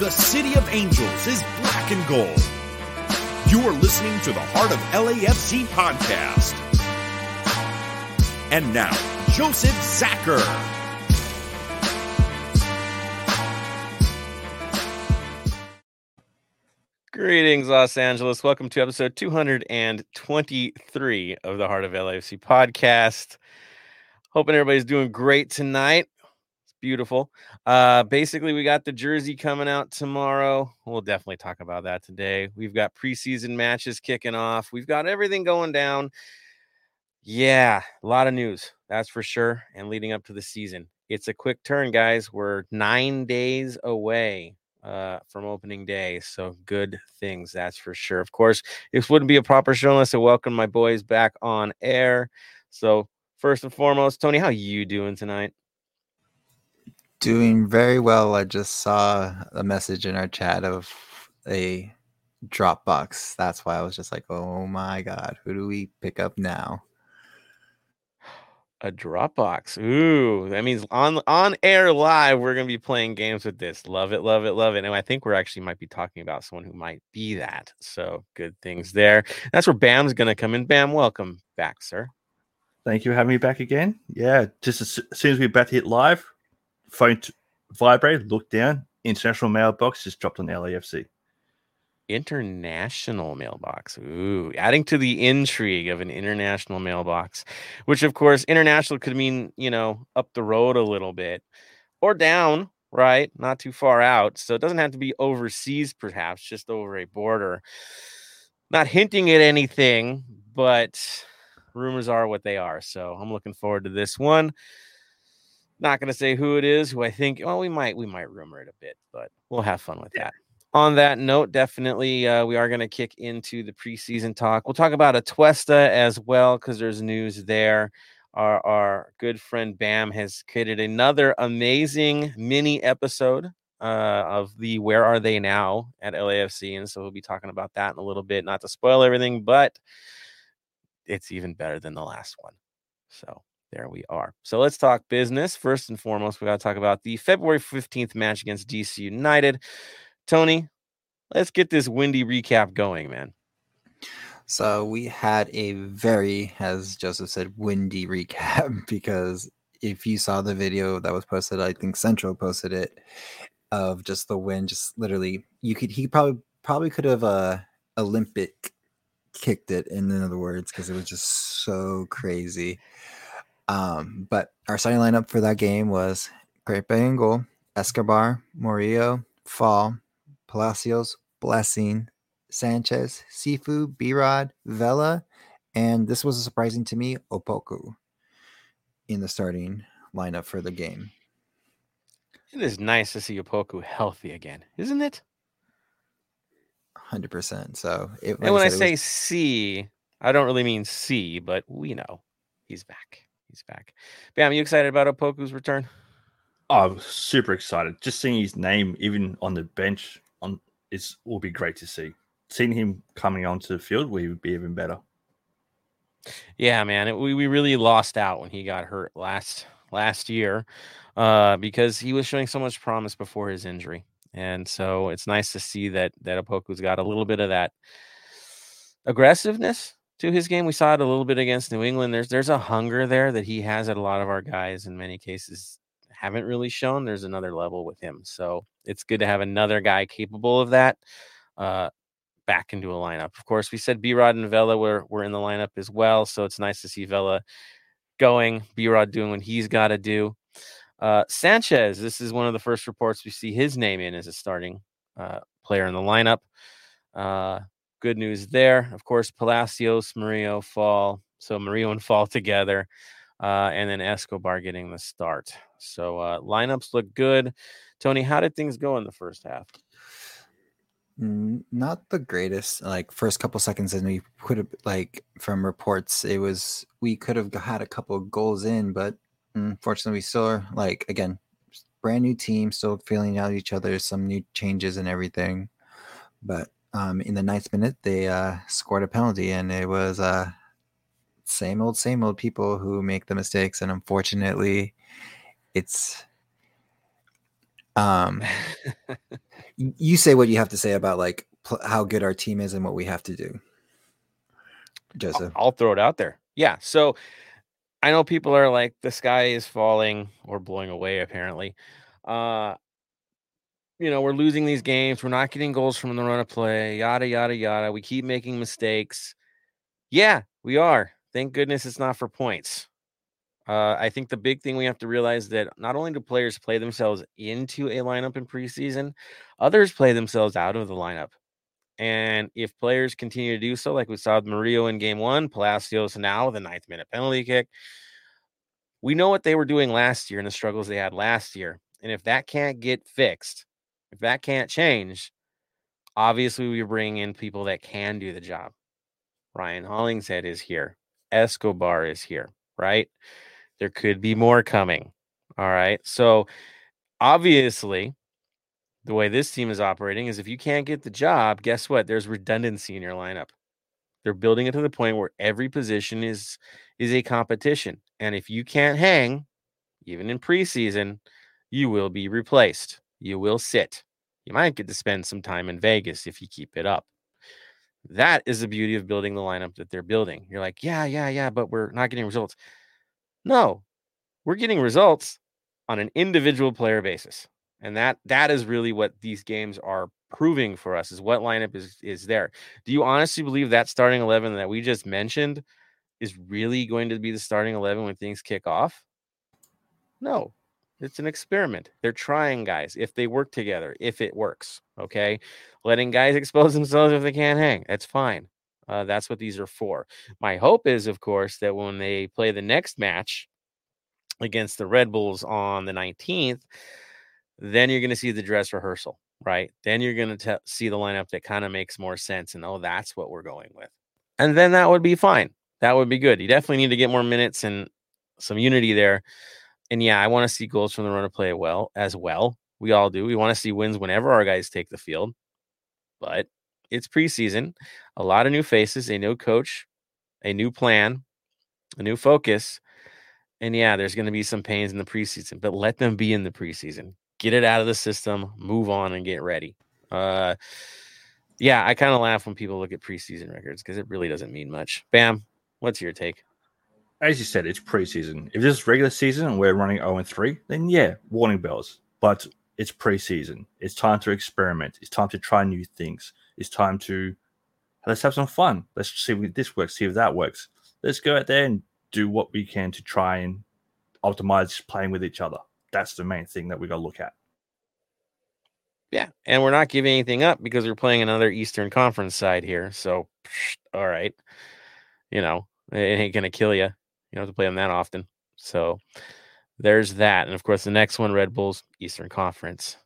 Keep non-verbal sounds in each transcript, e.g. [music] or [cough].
The City of Angels is black and gold. You are listening to the Heart of LAFC podcast. And now, Joseph Zacher. Greetings, Los Angeles. Welcome to episode 223 of the Heart of LAFC podcast. Hoping everybody's doing great tonight. It's beautiful. Uh, basically, we got the jersey coming out tomorrow. We'll definitely talk about that today. We've got preseason matches kicking off. We've got everything going down. Yeah, a lot of news, that's for sure. And leading up to the season, it's a quick turn, guys. We're nine days away uh, from opening day. So good things, that's for sure. Of course, this wouldn't be a proper show unless I welcome my boys back on air. So first and foremost, Tony, how you doing tonight? Doing very well. I just saw a message in our chat of a Dropbox. That's why I was just like, oh my god, who do we pick up now? A Dropbox. Ooh, that means on on air live, we're gonna be playing games with this. Love it, love it, love it. And I think we're actually might be talking about someone who might be that. So good things there. That's where Bam's gonna come in. Bam, welcome back, sir. Thank you for having me back again. Yeah, just as, as soon as we about to hit live, phone t- vibrate, look down, international mailbox just dropped on LAFC. International mailbox. Ooh, adding to the intrigue of an international mailbox, which of course, international could mean, you know, up the road a little bit or down, right? Not too far out. So it doesn't have to be overseas, perhaps, just over a border. Not hinting at anything, but rumors are what they are. So I'm looking forward to this one. Not going to say who it is, who I think, well, we might, we might rumor it a bit, but we'll have fun with that on that note, definitely uh, we are going to kick into the preseason talk. We'll talk about Atuesta as well because there's news there. Our, our good friend Bam has created another amazing mini episode uh, of the Where Are They Now at LAFC. And so we'll be talking about that in a little bit, not to spoil everything, but it's even better than the last one. So there we are. So let's talk business. First and foremost, we got to talk about the February 15th match against DC United. Tony, let's get this windy recap going, man. So we had a very, as Joseph said, windy [laughs] recap because if you saw the video that was posted, I think Central posted it of just the wind, just literally, you could he probably probably could have uh Olympic kicked it in other words because it was just so crazy. Um, but our starting lineup for that game was Great Bengal, Escobar, Murillo, Fall, Palacios, Blessing, Sanchez, Sifu, B Rod, Vela, and this was surprising to me, Opoku in the starting lineup for the game. It is nice to see Opoku healthy again, isn't it? 100%. So, it, like and when I, I say was... see, I don't really mean see, but we know he's back. He's back. Bam, Are you excited about Opoku's return? Oh, I'm super excited. Just seeing his name even on the bench on is will be great to see. Seeing him coming onto the field we would be even better. Yeah, man, it, we we really lost out when he got hurt last last year uh, because he was showing so much promise before his injury, and so it's nice to see that that Opoku's got a little bit of that aggressiveness to his game. We saw it a little bit against New England. There's there's a hunger there that he has that a lot of our guys in many cases haven't really shown. There's another level with him. So it's good to have another guy capable of that uh, back into a lineup. Of course, we said B Rod and Vela were, were in the lineup as well. So it's nice to see Vela going, B Rod doing what he's got to do. Uh, Sanchez, this is one of the first reports we see his name in as a starting uh, player in the lineup. Uh, good news there. Of course, Palacios, Murillo, Fall. So Murillo and Fall [laughs] together uh, and then Escobar getting the start. So uh, lineups look good. Tony, how did things go in the first half? Not the greatest. Like first couple seconds, and we could have like from reports, it was we could have had a couple of goals in, but unfortunately, we still are like again, brand new team, still feeling out each other, some new changes and everything. But um, in the ninth minute, they uh, scored a penalty, and it was uh, same old, same old people who make the mistakes, and unfortunately, it's um [laughs] you say what you have to say about like pl- how good our team is and what we have to do. Joseph. I'll throw it out there. Yeah. So I know people are like the sky is falling or blowing away apparently. Uh you know, we're losing these games. We're not getting goals from the run of play, yada yada yada. We keep making mistakes. Yeah, we are. Thank goodness it's not for points. Uh, I think the big thing we have to realize that not only do players play themselves into a lineup in preseason, others play themselves out of the lineup. And if players continue to do so, like we saw with Murillo in game one, Palacios now with a ninth minute penalty kick, we know what they were doing last year and the struggles they had last year. And if that can't get fixed, if that can't change, obviously we bring in people that can do the job. Ryan Hollingshead is here. Escobar is here, right? There could be more coming. All right. So obviously, the way this team is operating is if you can't get the job, guess what? There's redundancy in your lineup. They're building it to the point where every position is is a competition. And if you can't hang, even in preseason, you will be replaced. You will sit. You might get to spend some time in Vegas if you keep it up. That is the beauty of building the lineup that they're building. You're like, yeah, yeah, yeah, but we're not getting results. No, we're getting results on an individual player basis. And that that is really what these games are proving for us is what lineup is is there. Do you honestly believe that starting 11 that we just mentioned is really going to be the starting 11 when things kick off? No. It's an experiment. They're trying guys if they work together, if it works. Okay. Letting guys [laughs] expose themselves if they can't hang. That's fine. Uh, that's what these are for. My hope is, of course, that when they play the next match against the Red Bulls on the 19th, then you're going to see the dress rehearsal, right? Then you're going to see the lineup that kind of makes more sense. And oh, that's what we're going with. And then that would be fine. That would be good. You definitely need to get more minutes and some unity there. And yeah, I want to see goals from the run play well as well. We all do. We want to see wins whenever our guys take the field. But it's preseason, a lot of new faces, a new coach, a new plan, a new focus. And yeah, there's going to be some pains in the preseason, but let them be in the preseason. Get it out of the system, move on, and get ready. Uh, yeah, I kind of laugh when people look at preseason records because it really doesn't mean much. Bam, what's your take? As you said, it's preseason. If this is regular season and we're running 0 and 3, then yeah, warning bells. But it's preseason. It's time to experiment. It's time to try new things. It's time to let's have some fun. Let's see if this works, see if that works. Let's go out there and do what we can to try and optimize playing with each other. That's the main thing that we got to look at. Yeah, and we're not giving anything up because we're playing another Eastern Conference side here. So, all right, you know, it ain't gonna kill you. You don't have to play them that often. So, there's that, and of course, the next one, Red Bulls Eastern Conference.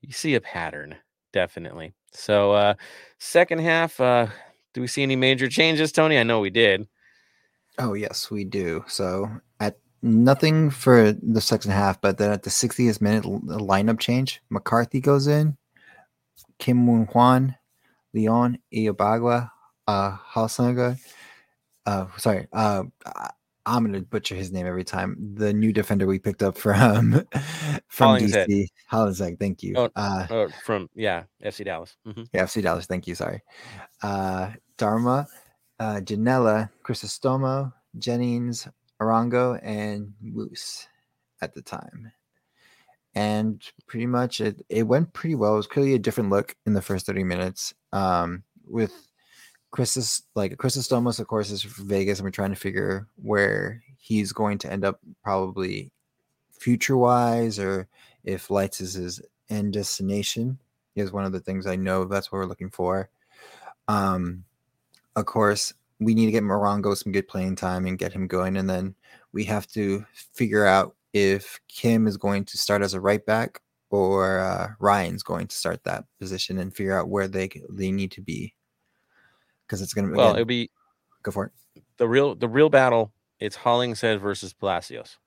You see a pattern, definitely. So, uh second half, uh do we see any major changes, Tony? I know we did. Oh yes, we do. So at nothing for the second half, but then at the 60th minute the lineup change, McCarthy goes in, Kim Moon Hwan, Leon Ibeagha, uh Halsanga, uh sorry, uh I'm gonna butcher his name every time. The new defender we picked up [laughs] from from Hollingshead. DC. Hollingshead, thank you. Oh, uh Uh, from yeah, FC Dallas. Mhm. yeah, FC Dallas, thank you, sorry. Uh Dharma, uh Janella, Crisostomo, Jennings, Arango, and Moose at the time. And pretty much it, it went pretty well. It was clearly a different look in the first 30 minutes. Um, with Chris's like Crisostomos, of course, is from Vegas, and we're trying to figure where he's going to end up probably future wise or if Lights is his end destination is one of the things I know that's what we're looking for. Um, of course, we need to get Morongo some good playing time and get him going, and then we have to figure out if Kim is going to start as a right back or uh, Ryan's going to start that position and figure out where they they need to be because it's going to be Well, again, it'll be go for it. the real the real battle it's Hollingshead versus Palacios.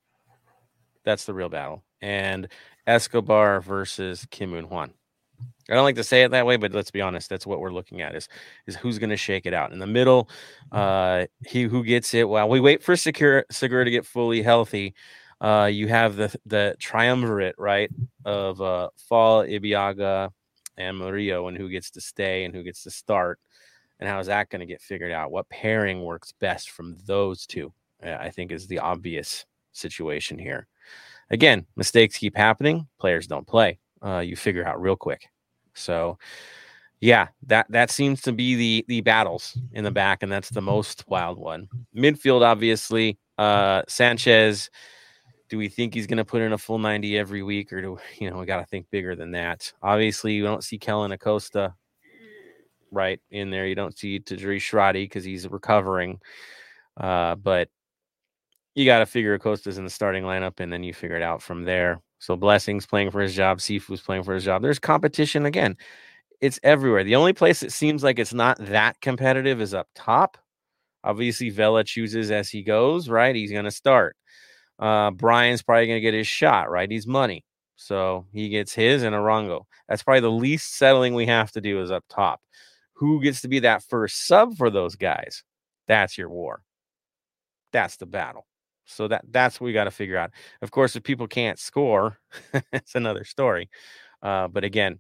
That's the real battle. And Escobar versus Kim Moon Hwan. I don't like to say it that way, but let's be honest. That's what we're looking at is is who's going to shake it out in the middle. Uh, he who gets it. While we wait for Segura, Segura to get fully healthy, uh, you have the the triumvirate right of uh, Fall, Ibeagha, and Murillo and who gets to stay and who gets to start. And how is that going to get figured out? What pairing works best from those two? I think is the obvious situation here. Again, mistakes keep happening. Players don't play. Uh, you figure out real quick. So, yeah, that that seems to be the the battles in the back, and that's the most wild one. Midfield, obviously, uh, Sanchez do we think he's going to put in a full 90 every week or do you know we got to think bigger than that obviously you don't see Kellyn Acosta right in there you don't see Tajouri Shradi because he's recovering uh, but you got to figure Acosta's in the starting lineup and then you figure it out from there so blessings playing for his job Sifu's playing for his job there's competition again it's everywhere the only place it seems like it's not that competitive is up top obviously Vela chooses as he goes right he's going to start uh, Brian's probably going to get his shot, right? He's money. So he gets his and Arango. That's probably the least settling we have to do is up top. Who gets to be that first sub for those guys? That's your war. That's the battle. So that that's what we got to figure out. Of course, if people can't score, [laughs] it's another story. Uh, but again,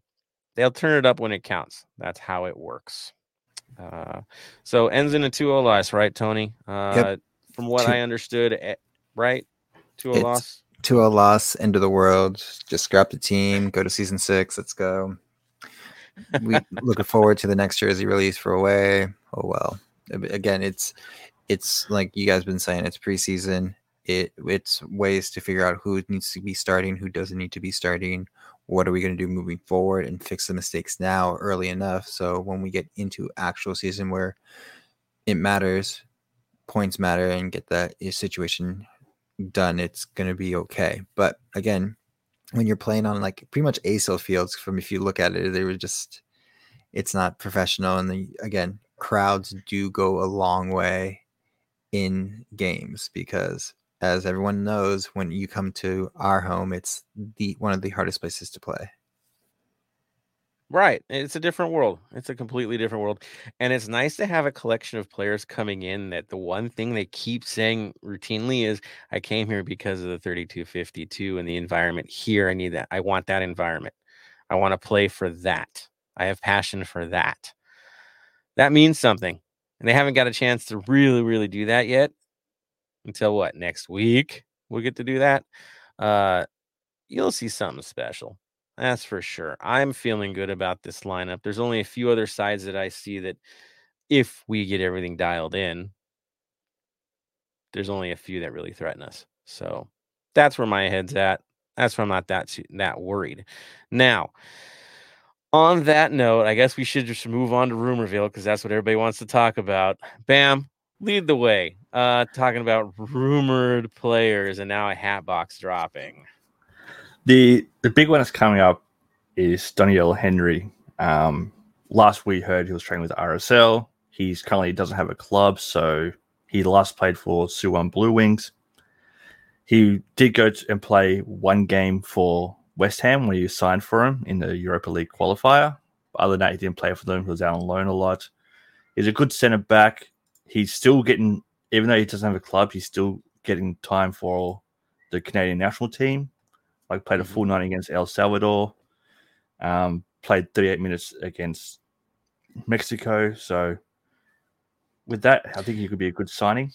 they'll turn it up when it counts. That's how it works. Uh, so ends in a 2-0 loss, right, Tony? Uh, yep. From what Two. I understood, eh, right? Two a loss. Two a loss. End of the world. Just scrap the team. Go to season six. Let's go. We looking forward to the next jersey release for away. Oh well. Again, it's it's like you guys been saying. It's preseason. It it's ways to figure out who needs to be starting, who doesn't need to be starting. What are we going to do moving forward and fix the mistakes now early enough so when we get into actual season where it matters, points matter, and get that situation done, it's going to be okay. But again, when you're playing on like pretty much ASO fields, from if you look at it, they were just, it's not professional. And the, again, crowds do go a long way in games because as everyone knows, when you come to our home, it's the one of the hardest places to play. Right. It's a different world. It's a completely different world. And it's nice to have a collection of players coming in that the one thing they keep saying routinely is I came here because of the 3252 and the environment here. I need that. I want that environment. I want to play for that. I have passion for that. That means something. And they haven't got a chance to really, really do that yet until what? Next week we'll get to do that. Uh, you'll see something special. That's for sure. I'm feeling good about this lineup. There's only a few other sides that I see that if we get everything dialed in, there's only a few that really threaten us. So that's where my head's at. That's why I'm not that that worried. Now, on that note, I guess we should just move on to Rumorville because that's what everybody wants to talk about. Bam, lead the way. Uh, talking about rumored players and now a hat box dropping. The the big one that's coming up is Doneil Henry. Um, last we heard he was training with RSL. He's currently doesn't have a club, so he last played for Suwon Blue Wings. He did go and play one game for West Ham when he signed for him in the Europa League qualifier. Other than that, he didn't play for them. He was out on loan a lot. He's a good centre back. He's still getting, even though he doesn't have a club, he's still getting time for the Canadian national team. Like played a full mm-hmm. night against El Salvador. Um, played 38 minutes against Mexico. So with that, I think he could be a good signing.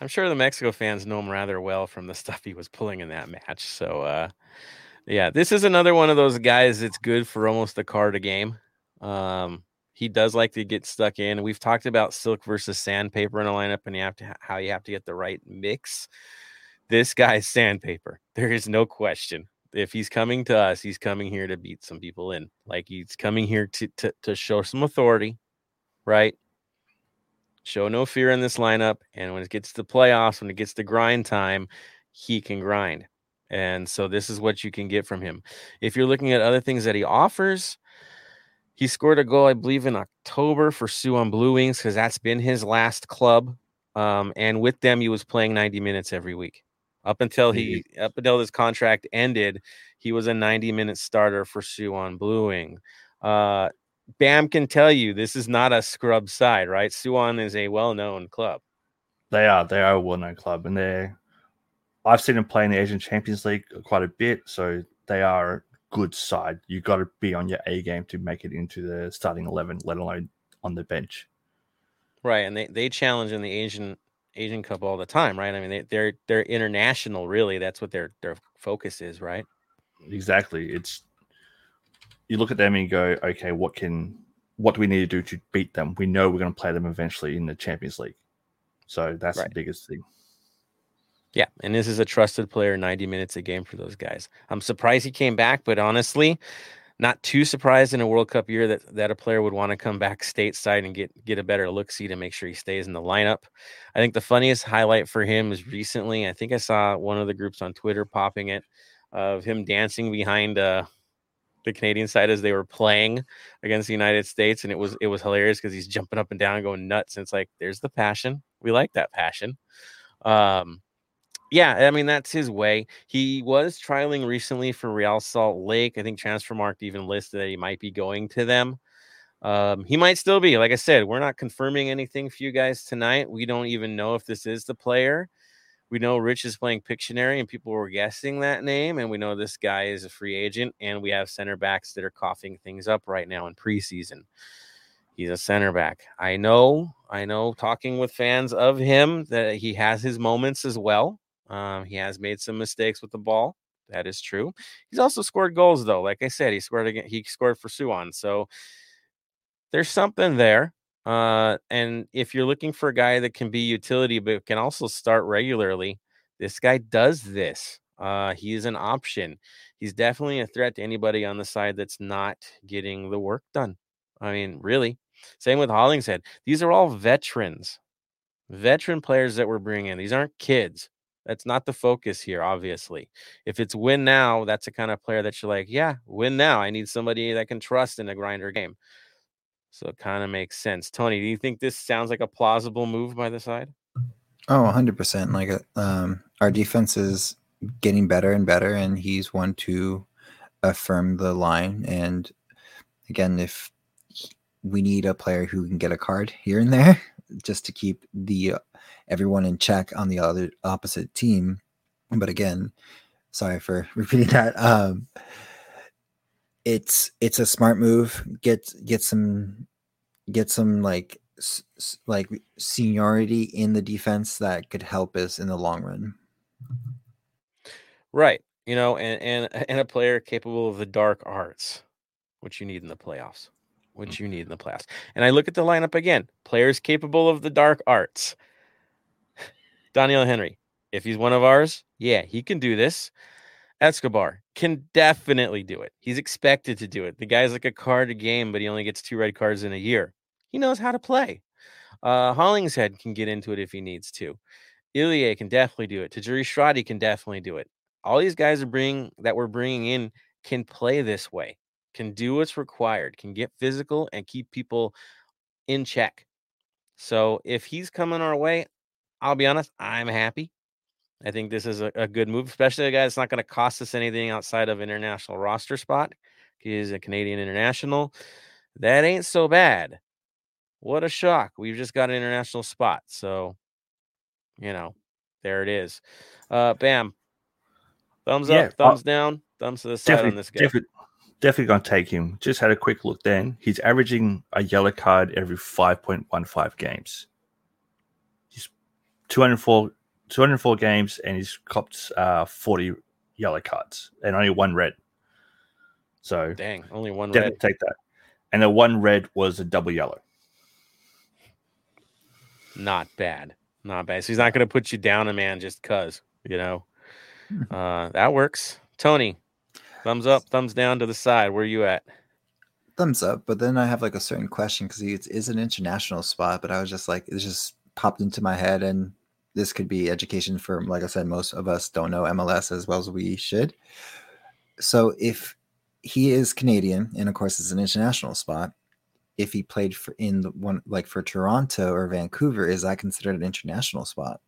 I'm sure the Mexico fans know him rather well from the [laughs] stuff he was pulling in that match. So uh, yeah, this is another one of those guys that's good for almost a card a game. Um, he does like to get stuck in. We've talked about silk versus sandpaper in a lineup and you have to how you have to get the right mix this guy's sandpaper. There is no question. If he's coming to us, he's coming here to beat some people in. Like he's coming here to to, to show some authority, right? Show no fear in this lineup. And when it gets to playoffs, when it gets to grind time, he can grind. And so this is what you can get from him. If you're looking at other things that he offers, he scored a goal, I believe, in October for Suwon Blue Wings because that's been his last club. Um, and with them, he was playing 90 minutes every week. Up until he up until his contract ended, he was a 90 minute starter for Suwon Bluewing. Uh, Bam can tell you this is not a scrub side, right? Suwon is a well known club. They are. They are a well known club, and they're. I've seen them play in the Asian Champions League quite a bit, so they are a good side. You got to be on your A game to make it into the starting eleven, let alone on the bench. Right, and they they challenge in the Asian Asian Cup all the time, right? I mean, they, they're they're international, really. That's what their their focus is, right? Exactly. It's you look at them and you go, okay, what can what do we need to do to beat them? We know we're going to play them eventually in the Champions League, so that's Right. the biggest thing. Yeah, and this is a trusted player, 90 minutes a game for those guys. I'm surprised he came back, but honestly, not too surprised in a World Cup year that that a player would want to come back stateside and get get a better look see to make sure he stays in the lineup. I think the funniest highlight for him is recently. I think I saw one of the groups on Twitter popping it of him dancing behind uh, the Canadian side as they were playing against the United States, and it was it was hilarious because he's jumping up and down, going nuts. And it's like, there's the passion. We like that passion. Um, yeah, I mean that's his way. He was trialing recently for Real Salt Lake. I think Transfermarkt even listed that he might be going to them. Um, he might still be. Like I said, we're not confirming anything for you guys tonight. We don't even know if this is the player. We know Rich is playing Pictionary, and people were guessing that name, and we know this guy is a free agent, and we have center backs that are coughing things up right now in preseason. He's a center back. I know, I know, talking with fans of him that he has his moments as well. Um, he has made some mistakes with the ball. That is true. He's also scored goals, though. Like I said, he scored again. He scored for Suwon. So there's something there. Uh, and if you're looking for a guy that can be utility but can also start regularly, this guy does this. Uh, he is an option. He's definitely a threat to anybody on the side that's not getting the work done. I mean, really. Same with Hollingshead. These are all veterans, veteran players that we're bringing in. These aren't kids. That's not the focus here, obviously. If it's win now, that's the kind of player that you're like, yeah, win now. I need somebody that can trust in a grinder game. So it kind of makes sense. Tony, do you think this sounds like a plausible move by the side? Oh, 100%. Like, uh, um, our defense is getting better and better, and he's one to affirm the line. And again, if we need a player who can get a card here and there just to keep the uh, everyone in check on the other opposite team. But again, sorry for [laughs] repeating that. Um, it's it's a smart move. Get get some get some like s- like seniority in the defense that could help us in the long run. Right. You know, and and and a player capable of the dark arts, which you need in the playoffs. Which you need in the playoffs. And I look at the lineup again. Players capable of the dark arts. Doneil Henry, if he's one of ours, yeah, he can do this. Escobar can definitely do it. He's expected to do it. The guy's like a card a game, but he only gets two red cards in a year. He knows how to play. Uh, Hollingshead can get into it if he needs to. Ilya can definitely do it. Tajouri Shradi can definitely do it. All these guys are bringing that we're bringing in can play this way, can do what's required, can get physical and keep people in check. So if he's coming our way, I'll be honest, I'm happy. I think this is a, a good move, especially a guy that's not going to cost us anything outside of international roster spot. He's a Canadian international. That ain't so bad. What a shock. We've just got an international spot. So, you know, there it is. Uh bam. Thumbs Yeah, up, uh, thumbs down, thumbs to the side on this guy. Definitely going to take him. Just had a quick look then. He's averaging a yellow card every 5.15 games. He's 204, 204 games and he's copped uh, 40 yellow cards and only one red. So Dang, only one definitely red. take that. And the one red was a double yellow. Not bad. Not bad. So he's not going to put you down a man just cuz, you know. [laughs] Uh that works. Tony, thumbs up, thumbs down to the side. Where are you at? Thumbs up. But then I have like a certain question because it is an international spot, but I was just like, it just popped into my head and this could be education for, like I said, most of us don't know MLS as well as we should. So if he is Canadian, and of course it's an international spot, if he played for in the one like for Toronto or Vancouver, is that considered an international spot?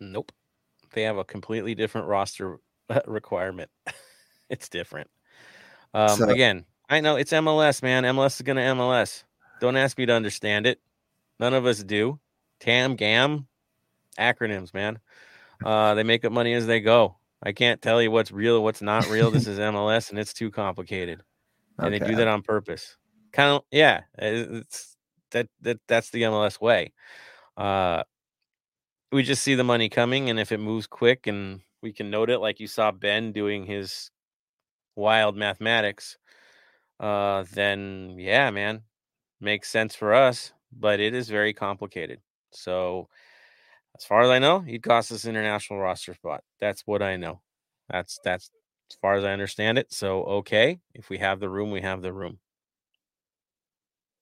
Nope. They have a completely different roster [laughs] requirement. [laughs] it's different. Um, So- again, I know it's MLS, man. MLS is going to MLS. Don't ask me to understand it. None of us do. TAM, GAM, acronyms, man. Uh, they make up money as they go. I can't tell you what's real, what's not real. This is [laughs] MLS, and it's too complicated, and they do that on purpose. Kind of, yeah. It's that that that's the MLS way. Uh, we just see the money coming, and if it moves quick, and we can note it, like you saw Ben doing his wild mathematics, uh, then yeah, man, makes sense for us. But it is very complicated. So, as far as I know, he'd cost us international roster spot. That's what I know. That's that's as far as I understand it. So okay, if we have the room, we have the room.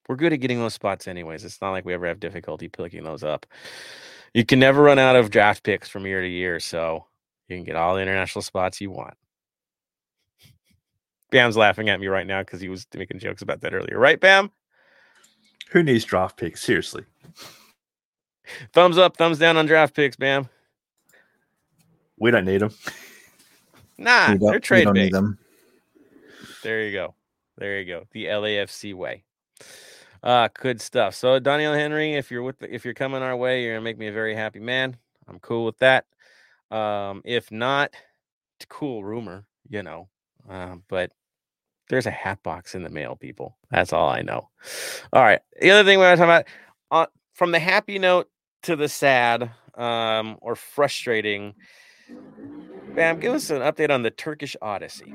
We're good at getting those spots anyways. It's not like we ever have difficulty picking those up. You can never run out of draft picks from year to year, so you can get all the international spots you want. Bam's laughing at me right now because he was making jokes about that earlier, right, Bam? Who needs draft picks? Seriously. Thumbs up, thumbs down on draft picks, Bam. We don't need them. Nah, they're trade need bait. them. There you go. There you go. The LAFC way. Uh, good stuff. So Doneil Henry, if you're with the, if you're coming our way, you're gonna make me a very happy man. I'm cool with that. Um, if not, it's a cool rumor, you know. Um, but there's a hat box in the mail, people. That's all I know. All right. The other thing we want to talk about uh, from the happy note to the sad um, or frustrating. Bam, give us an update on the Turkish Odyssey.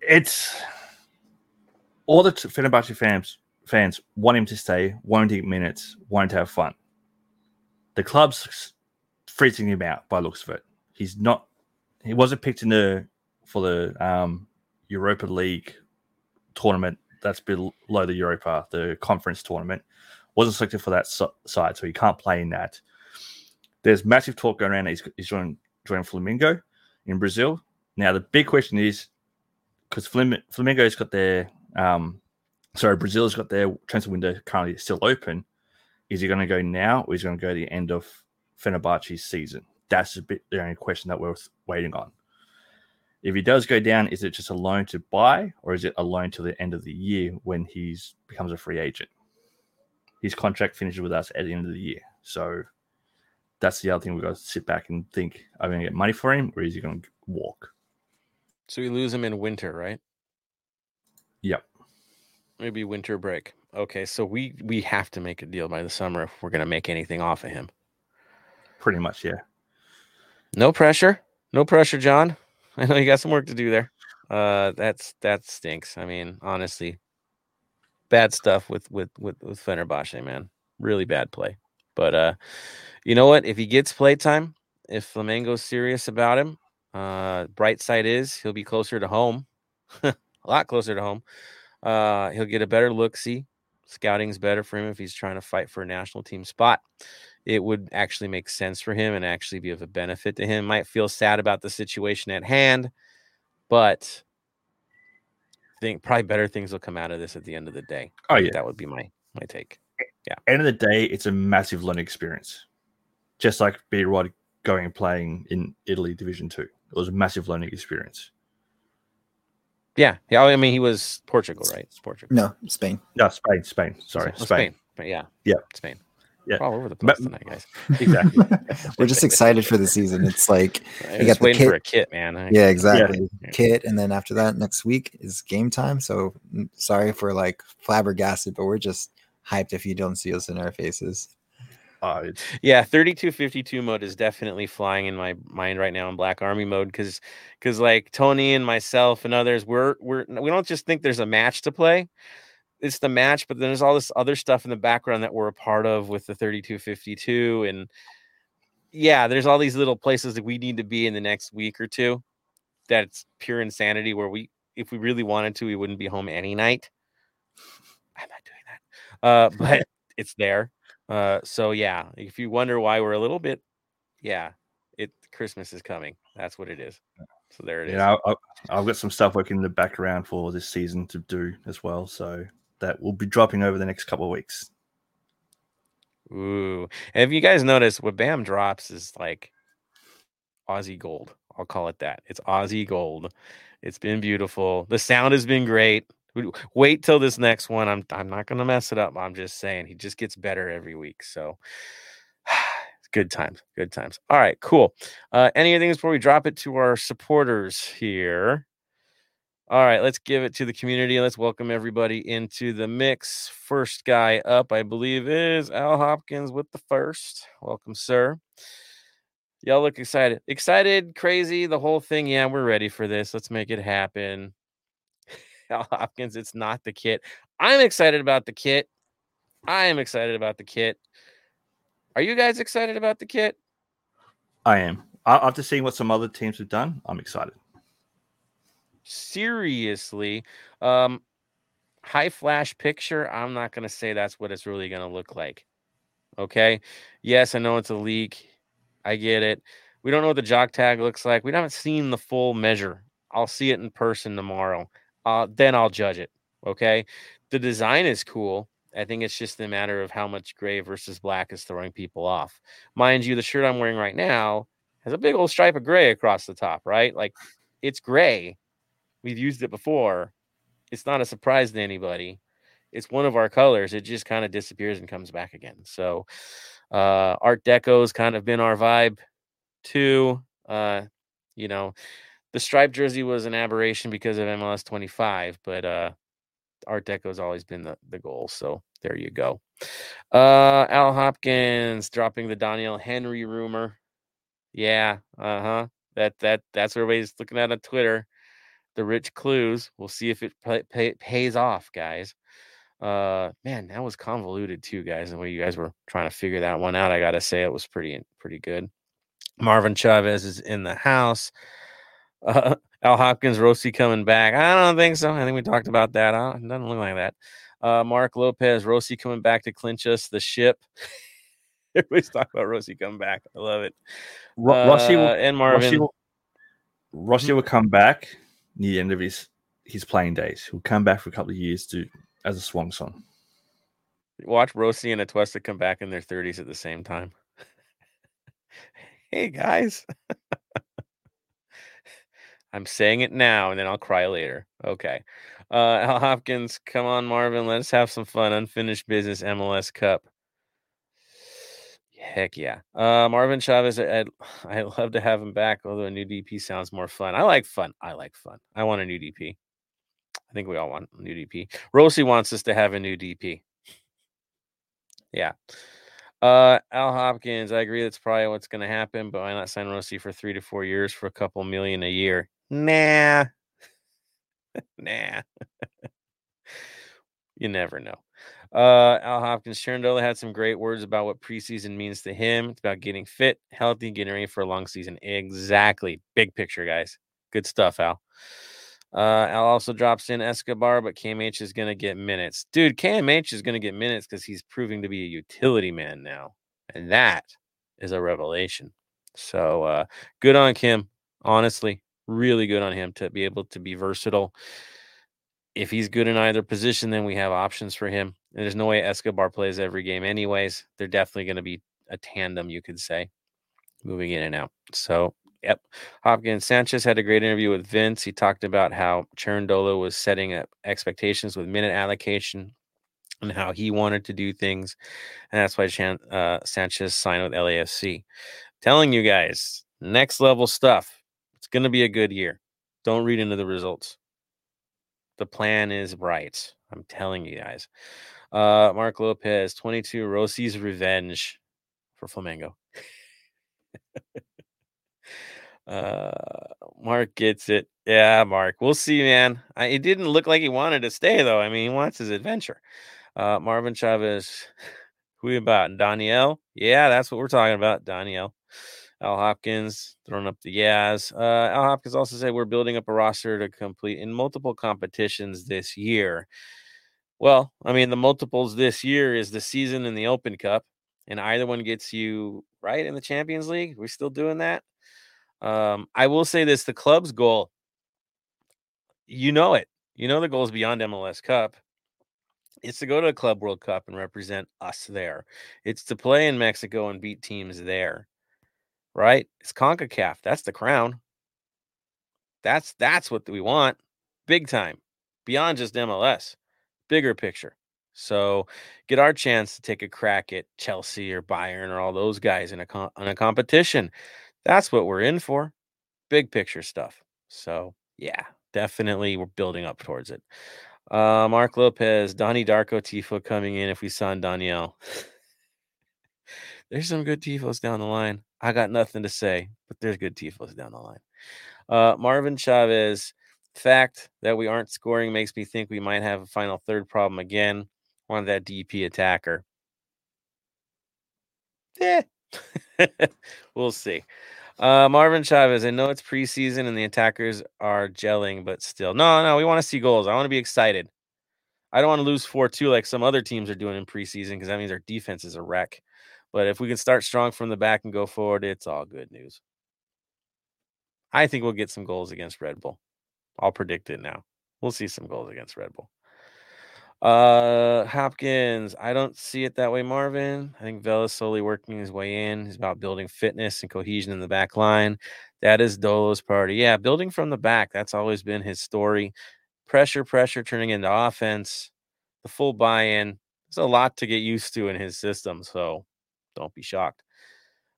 It's all the Fenerbahce fans fans want him to stay, to get minutes, to have fun. The club's freezing him out by looks of it. He's not. He wasn't picked in the for the um, Europa League tournament. That's below the Europa, the conference tournament. Wasn't selected for that side, so he can't play in that. There's massive talk going around. He's, he's joining, joining Flamengo in Brazil. Now the big question is because Flam- Flamengo's got their um, sorry, Brazil's got their transfer window currently still open. Is he going to go now, or is he going to go the end of Fenerbahce's season? That's a bit the only question that we're waiting on. If he does go down, is it just a loan to buy, or is it a loan till the end of the year when he's becomes a free agent? His contract finishes with us at the end of the year, so that's the other thing we've got to sit back and think: Are we going to get money for him, or is he going to walk? So we lose him in winter, right? Yep. Maybe winter break. Okay, so we we have to make a deal by the summer if we're gonna make anything off of him. Pretty much, yeah. No pressure. No pressure, John. [laughs] I know you got some work to do there. Uh that's that stinks. I mean, honestly. Bad stuff with with with, with Fenerbahce, man. Really bad play. But uh you know what? If he gets play time, if Flamengo's serious about him, uh bright side is he'll be closer to home. [laughs] a lot closer to home. Uh he'll get a better look see. Scouting's better for him if he's trying to fight for a national team spot it would actually make sense for him and actually be of a benefit to him. Might feel sad about the situation at hand, but I think probably better things will come out of this at the end of the day. Oh, yeah. that would be my my take. Yeah, end of the day, it's a massive learning experience. Just like B Rod going and playing in Italy Division Two, it was a massive learning experience. Yeah, yeah. I mean, he was Portugal, right? It's Portugal. No, Spain. No, Spain, Spain. Sorry, Oh, Spain. But yeah, Yeah. Spain. Yeah. All over the Ma- place tonight, guys. [laughs] Exactly. [laughs] We're just excited for the season. It's like, [laughs] I got was the waiting kit. for a kit, man. I- yeah, exactly. Yeah. Kit, and then after that, next week is game time. So sorry for like flabbergasted, but we're just hyped if you don't see us in our faces. It's, Yeah, 3252 mode is definitely flying in my mind right now in Black Army mode because because like Tony and myself and others, we're we're we don't just think there's a match to play. It's the match, but then there's all this other stuff in the background that we're a part of with the 3252 and yeah, there's all these little places that we need to be in the next week or two. That's pure insanity where we if we really wanted to, we wouldn't be home any night. I'm not doing that. Uh, but [laughs] it's there. Uh, so yeah, if you wonder why we're a little bit, yeah, it Christmas is coming. That's what it is. So there it is. you know, I, I've got some stuff working in the background for this season to do as well. So that will be dropping over the next couple of weeks. Ooh, and if you guys notice, what Bam drops is like Aussie gold. I'll call it that. It's Aussie gold. It's been beautiful. The sound has been great. Wait till this next one. I'm I'm not gonna mess it up. I'm just saying he just gets better every week. So [sighs] Good times. Good times. All right, cool. Uh, any things before we drop it to our supporters here? All right, let's give it to the community. Let's welcome everybody into the mix. First guy up, I believe, is Al Hopkins with the first. Welcome, sir. Y'all look excited. Excited, crazy, the whole thing. Yeah, we're ready for this. Let's make it happen. [laughs] Al Hopkins, it's not the kit. I'm excited about the kit. I am excited about the kit. Are you guys excited about the kit? I am. After seeing what some other teams have done, I'm excited. Seriously, um, high flash picture. I'm not going to say that's what it's really going to look like. Okay. Yes, I know it's a leak. I get it. We don't know what the jock tag looks like. We haven't seen the full measure. I'll see it in person tomorrow. Uh, then I'll judge it. Okay. The design is cool. I think it's just a matter of how much gray versus black is throwing people off. Mind you, the shirt I'm wearing right now has a big old stripe of gray across the top, right? Like it's gray. We've used it before. It's not a surprise to anybody. It's one of our colors. It just kind of disappears and comes back again. So, uh, Art Deco's kind of been our vibe too. Uh, you know, the striped jersey was an aberration because of MLS 25, but uh, Art Deco has always been the, the goal. So there you go. Uh, Al Hopkins dropping the Doneil Henry rumor. Yeah, uh huh. That that that's what everybody's looking at on Twitter. The rich clues. We'll see if it pay, pay, pays off, guys. Uh, man, that was convoluted too, guys. The way you guys were trying to figure that one out, I gotta say it was pretty pretty good. Marvin Chavez is in the house. [laughs] Uh, Al Hopkins, Rossi coming back. I don't think so. I think we talked about that. Uh, it doesn't look like that. Uh, Mark Lopez, Rossi coming back to clinch us the ship. [laughs] Everybody's talking about Rossi coming back. I love it. Ro- Rossi Uh, and Marvin. Rossi will, Rossi will come back near the end of his his playing days. He'll come back for a couple of years to as a swan song. Watch Rossi and Atuesta come back in their 30s at the same time. [laughs] hey guys. [laughs] I'm saying it now and then I'll cry later. Okay. Uh Al Hopkins, come on, Marvin. Let's have some fun. Unfinished business MLS Cup. Heck yeah. Uh Marvin Chavez, I'd, [sighs] I'd love to have him back, although a new DP sounds more fun. I like fun. I like fun. I want a new DP. I think we all want a new DP. Rossi wants us to have a new DP. Yeah. Uh, Al Hopkins, I agree that's probably what's going to happen, but why not sign Rossi for three to four years for a couple million a year? Nah. [laughs] nah. [laughs] you never know. Uh, Al Hopkins, Cherundolo had some great words about what preseason means to him. It's about getting fit, healthy, getting ready for a long season. Exactly. Big picture, guys. Good stuff, Al. Uh, Al also drops in Escobar, but KMH is going to get minutes. Dude, KMH is going to get minutes because he's proving to be a utility man now. And that is a revelation. So uh, good on Kim. Honestly, really good on him to be able to be versatile. If he's good in either position, then we have options for him. And there's no way Escobar plays every game, anyways. They're definitely going to be a tandem, you could say, moving in and out. So Yep. Hopkins Sanchez had a great interview with Vince. He talked about how Cherundolo was setting up expectations with minute allocation and how he wanted to do things. And that's why Chan, uh, Sanchez signed with LAFC. Telling you guys, next level stuff. It's going to be a good year. Don't read into the results. The plan is right. I'm telling you guys. Uh, Mark Lopez, 22, Rossi's revenge for Flamengo. [laughs] Uh, Mark gets it. Yeah, Mark. We'll see, man. I, it didn't look like he wanted to stay, though. I mean, he wants his adventure. Uh, Marvin Chavez. [sighs] Who about? Danielle? Yeah, that's what we're talking about. Danielle. Al Hopkins throwing up the yas. Uh, Al Hopkins also said we're building up a roster to complete in multiple competitions this year. Well, I mean, the multiples this year is the season and the Open Cup, and either one gets you right in the Champions League. We're still doing that. Um, I will say this: the club's goal, you know it, you know the goal is beyond MLS Cup. It's to go to a Club World Cup and represent us there. It's to play in Mexico and beat teams there, right? It's Concacaf. That's the crown. That's that's what we want, big time, beyond just MLS, bigger picture. So get our chance to take a crack at Chelsea or Bayern or all those guys in a in a competition. That's what we're in for. Big picture stuff. So yeah, definitely we're building up towards it. Uh, Mark Lopez, Donnie Darko Tifo coming in if we sign Danielle. [laughs] there's some good Tifos down the line. I got nothing to say, but there's good Tifos down the line. Uh, Marvin Chavez, fact that we aren't scoring makes me think we might have a final third problem again. One that DP attacker. Yeah, [laughs] we'll see. Uh, Marvin Chavez, I know it's preseason and the attackers are gelling, but still, no, no, we want to see goals. I want to be excited. I don't want to lose 4 2 like some other teams are doing in preseason because that means our defense is a wreck. But if we can start strong from the back and go forward, it's all good news. I think we'll get some goals against Red Bull. I'll predict it now. We'll see some goals against Red Bull. Uh, Hopkins, I don't see it that way, Marvin. I think Vela's slowly working his way in. He's about building fitness and cohesion in the back line. That is Dolo's party. Yeah, building from the back. That's always been his story. Pressure, pressure turning into offense. The full buy-in. There's a lot to get used to in his system, so don't be shocked.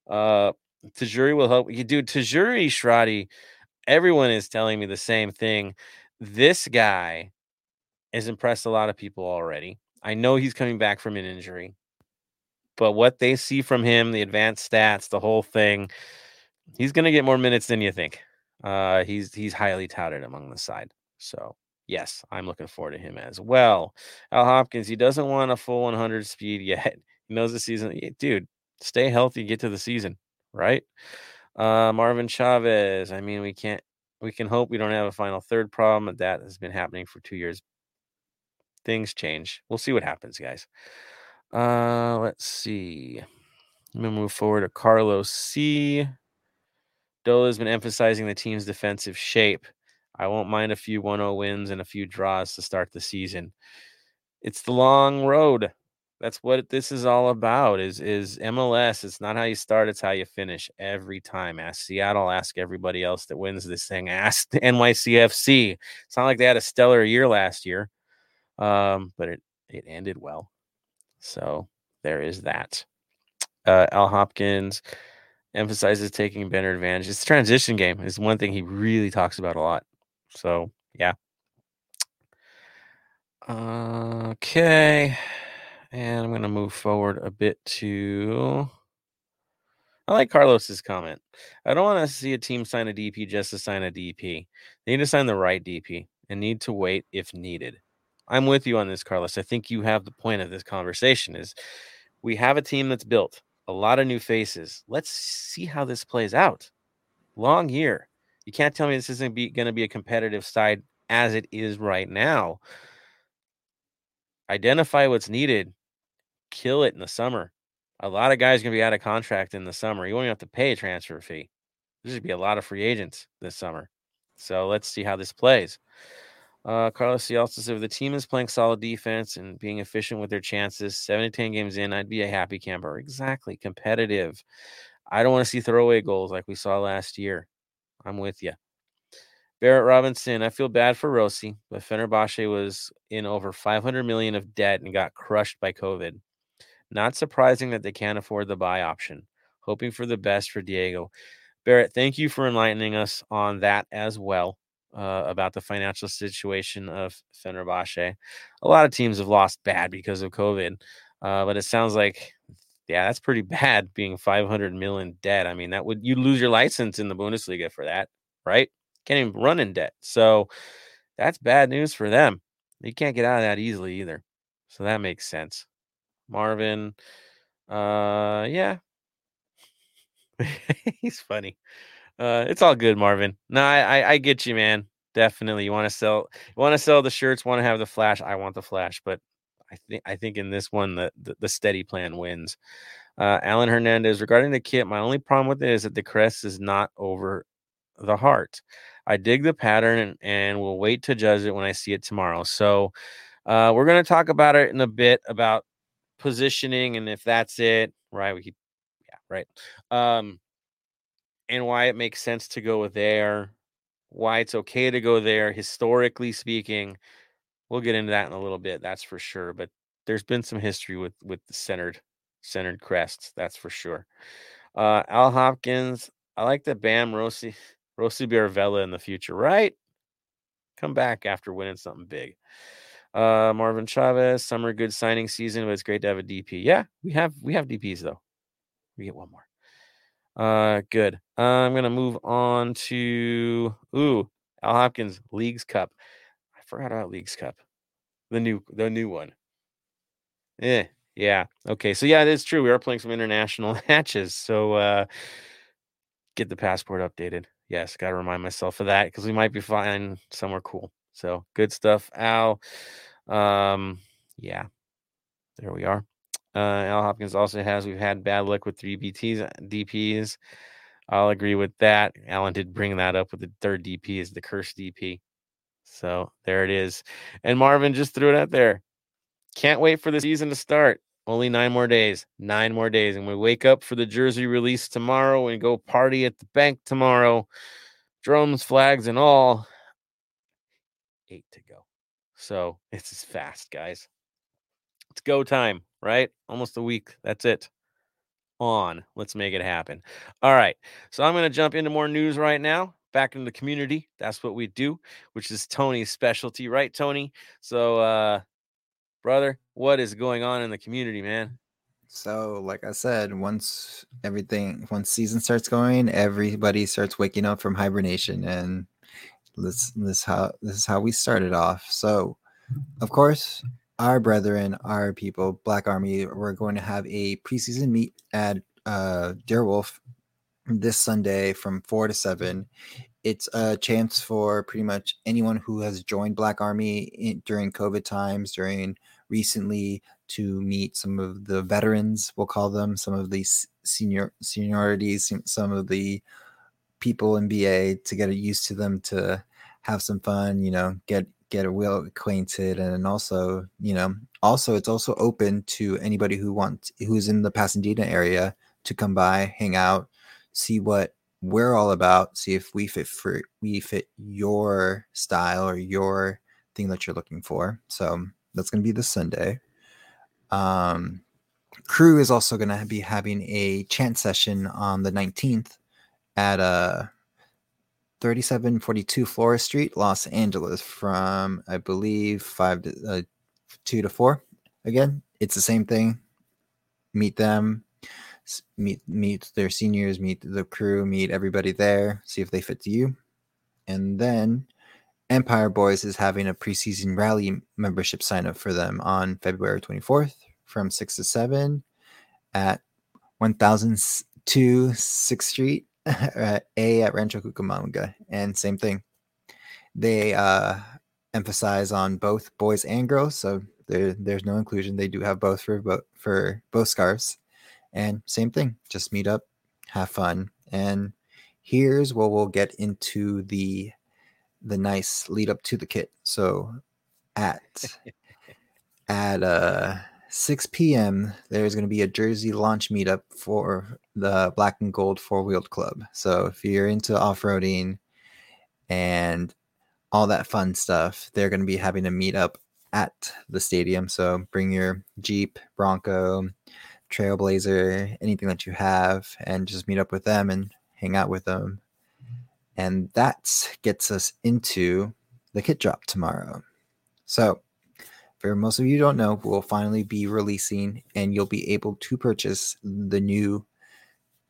Uh, Tajouri will help you, dude. Tajouri Shradi. Everyone is telling me the same thing. This guy has impressed a lot of people already. I know he's coming back from an injury, but what they see from him, the advanced stats, the whole thing, he's going to get more minutes than you think. Uh, he's he's highly touted among the side. So yes, I'm looking forward to him as well. Al Hopkins, he doesn't want a full 100 speed [laughs] yet. He knows the season, dude. Stay healthy, get to the season, right? Uh, Marvin Chavez. I mean, we can't. We can hope we don't have a final third problem. That has been happening for two years things change. We'll see what happens, guys. Uh, let's see. I'm gonna move forward to Carlos C. Dolo has been emphasizing the team's defensive shape. I won't mind a few 1-0 wins and a few draws to start the season. It's the long road. That's what this is all about. Is is MLS? It's not how you start; it's how you finish every time. Ask Seattle. Ask everybody else that wins this thing. [laughs] Ask the NYCFC. It's not like they had a stellar year last year um, but it it ended well. So there is that. Uh, Al Hopkins emphasizes taking better advantage. It's a transition game is one thing he really talks about a lot. So yeah. Okay. And I'm going to move forward a bit to. I like Carlos's comment. I don't want to see a team sign a DP just to sign a DP. They need to sign the right DP and need to wait if needed. I'm with you on this, Carlos. I think you have the point of this conversation is we have a team that's built, a lot of new faces. Let's see how this plays out. Long year. You can't tell me this isn't going to be a competitive side as it is right now. Identify what's needed, kill it in the summer. A lot of guys going to be out of contract in the summer. You won't even have to pay a transfer fee. There's to be a lot of free agents this summer. So let's see how this plays. Uh, Carlos also said, if the team is playing solid defense and being efficient with their chances, seven to 10 games in, I'd be a happy camper. Exactly. Competitive. I don't want to see throwaway goals like we saw last year. I'm with you. Barrett Robinson, I feel bad for Rossi, but Fenerbahce was in over 500 million of debt and got crushed by COVID. Not surprising that they can't afford the buy option. Hoping for the best for Diego. Barrett, thank you for enlightening us on that as well uh, about the financial situation of Fenerbahce. A lot of teams have lost bad because of COVID, uh, but it sounds like, yeah, that's pretty [laughs] bad being 500 million debt. I mean, that would you lose your license in the Bundesliga for that, right? Can't even run in debt. So that's bad news for them. You can't get out of that easily either. So that makes sense. Marvin, uh, yeah, [laughs] he's funny. Uh, it's all good, Marvin. No, I, I, I get you, man. Definitely, you want to sell, you want to sell the shirts, want to have the flash. I want the flash, but I think I think in this one the the, the steady plan wins. Uh, Alan Hernandez regarding the kit, my only problem with it is that the crest is not over the heart. I dig the pattern and, and we'll wait to judge it when I see it tomorrow. So uh, we're going to talk about it in a bit about positioning and if that's it, right? We yeah, right. Um, and why it makes sense to go there, why it's okay to go there, historically speaking. We'll get into that in a little bit, that's for sure. But there's been some history with with the centered centered crests, that's for sure. Uh, Al Hopkins, I like the Bam Rossi Rossi Biravella in the future, right? Come back after winning something big. Uh, Marvin Chavez, summer good signing season, but it's great to have a DP. Yeah, we have we have DPs though. We get one more. Uh, good. Uh, I'm gonna move on to ooh Al Hopkins Leagues Cup. I forgot about Leagues Cup, the new the new one. Yeah, yeah. Okay, so yeah, it is true. We are playing some international [laughs] matches, so uh, get the passport updated. Yes, got to remind myself of that because we might be flying somewhere cool. So good stuff, Al. Um, yeah, there we are. Uh, Al Hopkins also has we've had bad luck with three BTs uh, DPs. I'll agree with that. Alan did bring that up with the third DP is the cursed DP. So there it is. And Marvin just threw it out there. Can't wait for the season to start. Only nine more days. Nine more days. And we wake up for the jersey release tomorrow and go party at the bank tomorrow. Drums, flags, and all. Eight to go. So [laughs] it's as fast, guys. It's go time, right? Almost a week. That's it. On. Let's make it happen. All right. So I'm going to jump into more news right now. Back into the community. That's what we do, which is Tony's specialty, right, Tony? So, uh, brother, what is going on in the community, man? So, like I said, once everything, once season starts going, everybody starts waking up from hibernation, and this this how this is how we started off. So, of course, our brethren, our people, Black Army, we're going to have a preseason meet at uh, Deerwolf this Sunday from four to seven. It's a chance for pretty much anyone who has joined Black Army in, during COVID times, during recently, to meet some of the veterans. We'll call them some of the senior seniorities, some of the people in BA to get used to them, to have some fun. You know, get get well acquainted and also you know also it's also open to anybody who wants who's in the pasadena area to come by hang out see what we're all about see if we fit for we fit your style or your thing that you're looking for so that's going to be this sunday um crew is also going to be having a chant session on the 19th at uh 3742 Florist Street, Los Angeles, from I believe five to uh, two to four. Again, it's the same thing. Meet them, meet meet their seniors, meet the crew, meet everybody there, see if they fit to you, and then Empire Boys is having a preseason rally membership sign up for them on February 24th from six to seven at 1002 6th Street [laughs] A at Rancho Cucamonga, and same thing. They uh, emphasize on both boys and girls, so there, there's no inclusion. They do have both for both for both scarves, and same thing. Just meet up, have fun, and here's where we'll get into the the nice lead up to the kit. So at [laughs] at uh 6 p.m., there's going to be a Jersey launch meetup for the Black and Gold Four Wheeled Club. So if you're into off roading and all that fun stuff, they're going to be having a meetup at the stadium. So bring your Jeep, Bronco, Trailblazer, anything that you have, and just meet up with them and hang out with them. And that gets us into the kit drop tomorrow. So for most of you don't know, we'll finally be releasing, and you'll be able to purchase the new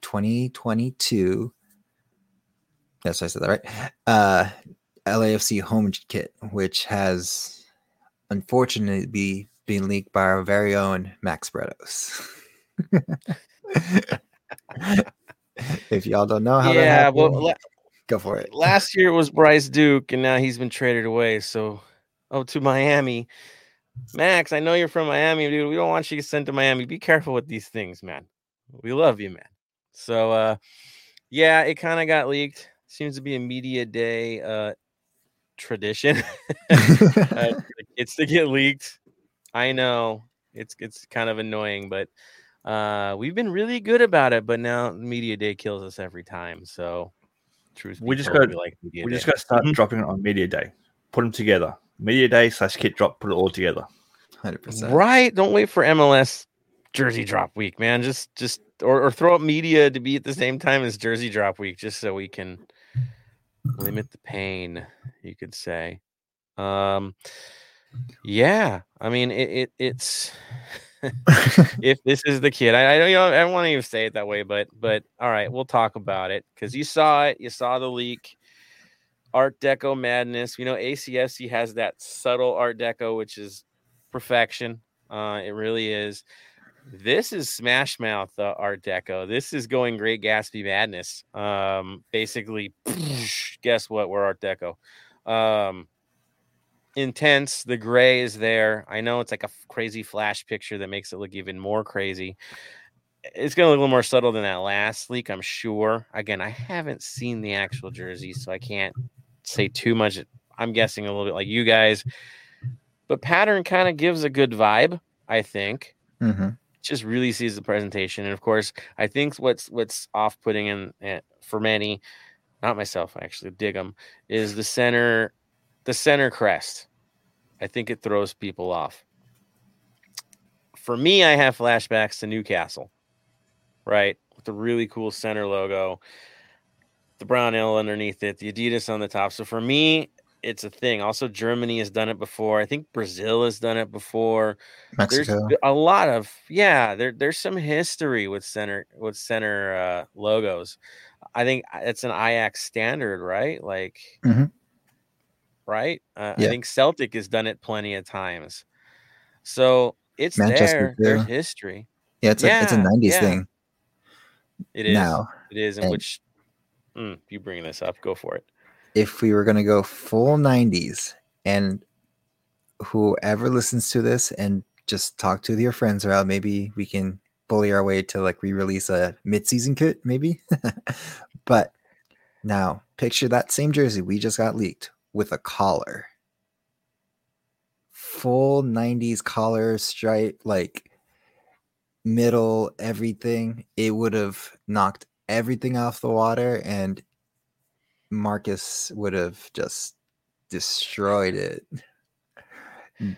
2022. Yes, I said that right. Uh, LAFC home kit, which has unfortunately be, been leaked by our very own Max Bretos. [laughs] if y'all don't know how yeah, happened, well, la- go for it. Last year it was Bryce Duke, and now he's been traded away. So, oh, to Miami. Max, I know you're from Miami, dude. We don't want you sent to Miami. Be careful with these things, man. We love you, man. So uh yeah, it kind of got leaked. Seems to be a media day uh tradition. [laughs] uh, [laughs] it's to get leaked. I know it's it's kind of annoying, but uh we've been really good about it, but now media day kills us every time. So truth we just got like we day. just got to start dropping it on media day. Put them together media day slash kit drop, put it all together. hundred percent. Right. Don't wait for MLS jersey drop week, man. Just just or, or throw up media to be at the same time as jersey drop week, just so we can limit the pain, you could say. Um yeah, I mean it, it it's [laughs] if this is the kid, I, I don't you know I don't want to even say it that way, but but all right, we'll talk about it because you saw it, you saw the leak. Art Deco madness. You know, ACFC has that subtle Art Deco, which is perfection. Uh, it really is. This is Smash Mouth uh, Art Deco. This is going Great Gatsby madness. Um, basically, [laughs] guess what? We're Art Deco. Um, intense. The gray is there. I know it's like a crazy flash picture that makes it look even more crazy. It's going to look a little more subtle than that last leak, I'm sure. Again, I haven't seen the actual jersey, so I can't say too much. I'm guessing a little bit like you guys, but pattern kind of gives a good vibe. I think hmm just really sees the presentation, and of course, I think what's what's off putting in eh, for many, not myself, I actually dig them, is the center, the center crest. I think it throws people off. For me, I have flashbacks to Newcastle, right, with the really cool center logo the brown L underneath it, the Adidas on the top. So for me, it's a thing. Also, Germany has done it before. I think Brazil has done it before. Mexico. There's a lot of yeah. There, there's some history with center with center uh, logos. I think it's an Ajax standard, right? Like, Mhm. right? Uh, Yeah. I think Celtic has done it plenty of times. So it's Manchester there. There's history. Yeah, it's a it's a '90s yeah. thing It is. now. It is. In and- which mm, you bring this up? Go for it. If we were gonna go full '90s, and whoever listens to this and just talk to your friends around, maybe we can bully our way to like re-release a mid-season kit, maybe. [laughs] but now picture that same jersey we just got leaked with a collar. Full 90s collar stripe, like middle, everything. It would have knocked everything off the water and Marcus would have just destroyed it.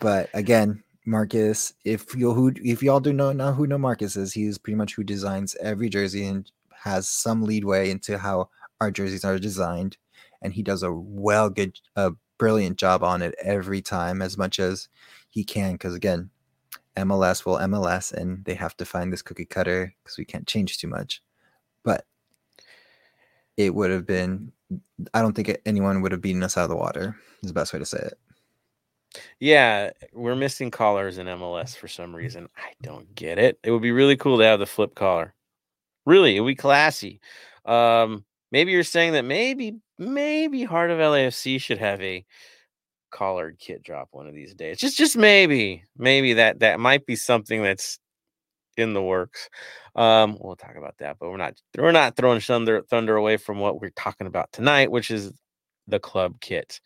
But again, Marcus, if you who if y'all do know know who know Marcus is, he's pretty much who designs every jersey and has some leadway into how our jerseys are designed, and he does a well good, a brilliant job on it every time, as much as he can. Because again, MLS will MLS, and they have to find this cookie cutter because we can't change too much. It would have been. I don't think anyone would have beaten us out of the water. Is the best way to say it. Yeah, we're missing collars in MLS for some reason. I don't get it. It would be really cool to have the flip collar. Really, it would be classy. Um, maybe you're saying that maybe maybe Heart of LAFC should have a collared kit drop one of these days. Just just maybe. Maybe that that might be something that's in the works. Um, we'll talk about that, but we're not we're not throwing thunder thunder away from what we're talking about tonight, which is the club kit.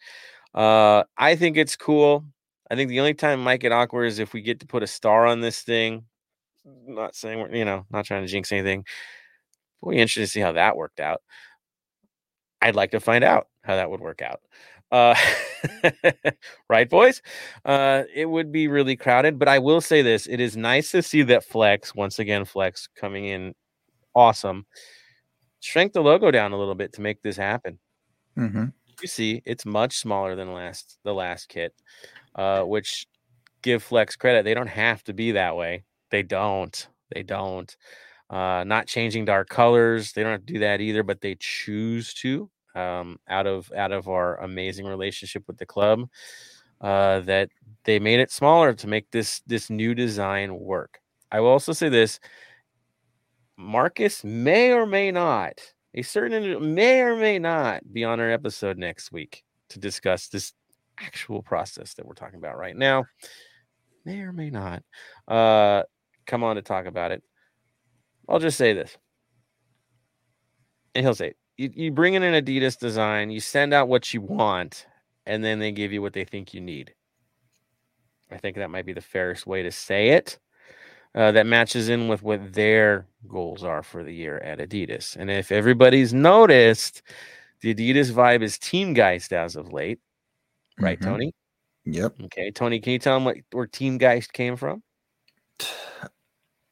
Uh, I think it's cool. I think the only time it might get awkward is if we get to put a star on this thing. Not saying we're, you know, not trying to jinx anything. We'll be interested to see how that worked out. I'd like to find out how that would work out. Uh, [laughs] right, boys? Uh, it would be really crowded, but I will say this it is nice to see that Flex, once again, Flex coming in awesome. Shrink the logo down a little bit to make this happen Mm-hmm. you see it's much smaller than last the last kit uh which give flex credit they don't have to be that way they don't they don't uh not changing dark colors they don't have to do that either but they choose to um out of out of our amazing relationship with the club uh that they made it smaller to make this this new design work i will also say this marcus may or may not a certain may or may not be on our episode next week to discuss this actual process that we're talking about right now. May or may not uh, come on to talk about it. I'll just say this, and he'll say. You, you bring in an Adidas design, you send out what you want, and then they give you what they think you need. I think that might be the fairest way to say it uh, that matches in with what their goals are for the year at Adidas. And if everybody's noticed, the Adidas vibe is team geist as of late, right, Mhm. Tony? Yep. Okay, Tony, can you tell them what where Team Geist came from?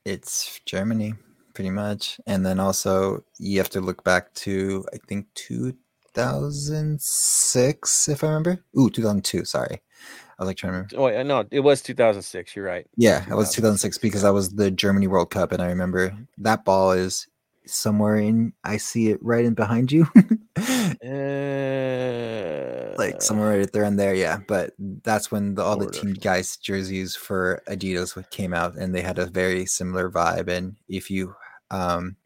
It's Germany, pretty much. And then also you have to look back to I think 2006, if I remember. Ooh, 2002. Sorry, I was like trying to remember. Oh, wait, no, it was 2006. You're right. Yeah, it was 2006 because that was the Germany World Cup, and I remember that ball is somewhere in. I see it right in behind you, Uh, [laughs] like somewhere right there and there. Yeah, but that's when the, all the Team Geist jerseys for Adidas came out, and they had a very similar vibe. And if you, um,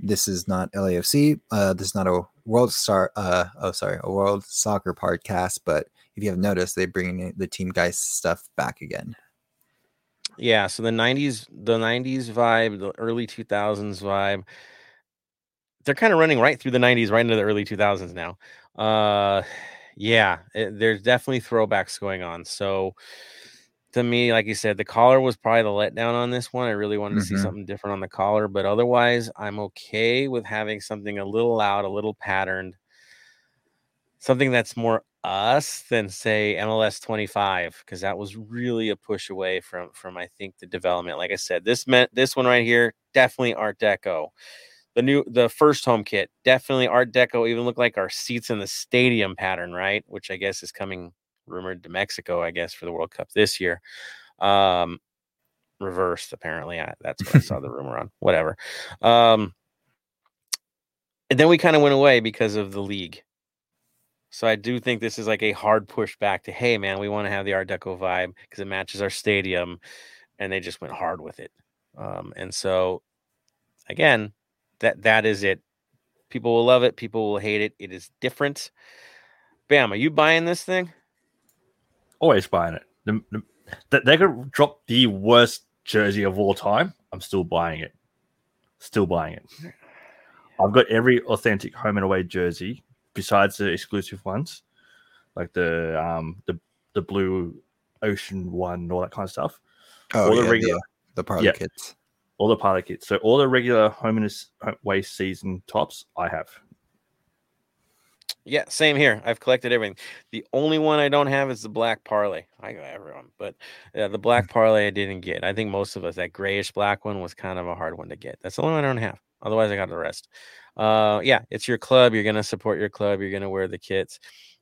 this is not LAFC. Uh, this is not a World Star. Uh, oh, sorry, a World Soccer podcast. But if you have noticed, they bring the Team Geist stuff back again. Yeah, so the 90s, the 90s vibe, the early 2000s vibe, they're kind of running right through the 90s, right into the early 2000s now. Uh, yeah, it- there's definitely throwbacks going on. So to me, like you said, the collar was probably the letdown on this one. I really wanted to see Mhm. something different on the collar, but otherwise, I'm okay with having something a little loud, a little patterned, something that's more us than say MLS 25 because that was really a push away from from I think the development. Like I said, this meant this one right here definitely Art Deco. The new the first home kit definitely Art Deco. Even look like our seats in the stadium pattern, right? Which I guess is coming rumored to Mexico. I guess for the World Cup this year. Um, reversed apparently. I, that's what I saw the [laughs] rumor on. Whatever. Um, and then we kind of went away because of the league. So I do think this is like a hard push back to, hey man, we want to have the Art Deco vibe because it matches our stadium, and they just went hard with it. Um, and so, again, that that is it. People will love it. People will hate it. It is different. Bam, are you buying this thing? Always buying it. The, the, they could drop the worst jersey of all time. I'm still buying it. Still buying it. I've got every authentic home and away jersey besides the exclusive ones, like the um the the blue ocean one all that kind of stuff. Oh, All the regular- the, the party Yeah. kits. All the pilot kits. So all the regular home and away season tops I have. Yeah, same here. I've collected everything. The only one I don't have is the black parlay. I got everyone, but uh, the black parlay I didn't get. I think most of us that grayish black one was kind of a hard one to get. That's the only one I don't have. Otherwise, I got the rest. Uh, yeah, it's your club. You're gonna support your club. You're gonna wear the kits.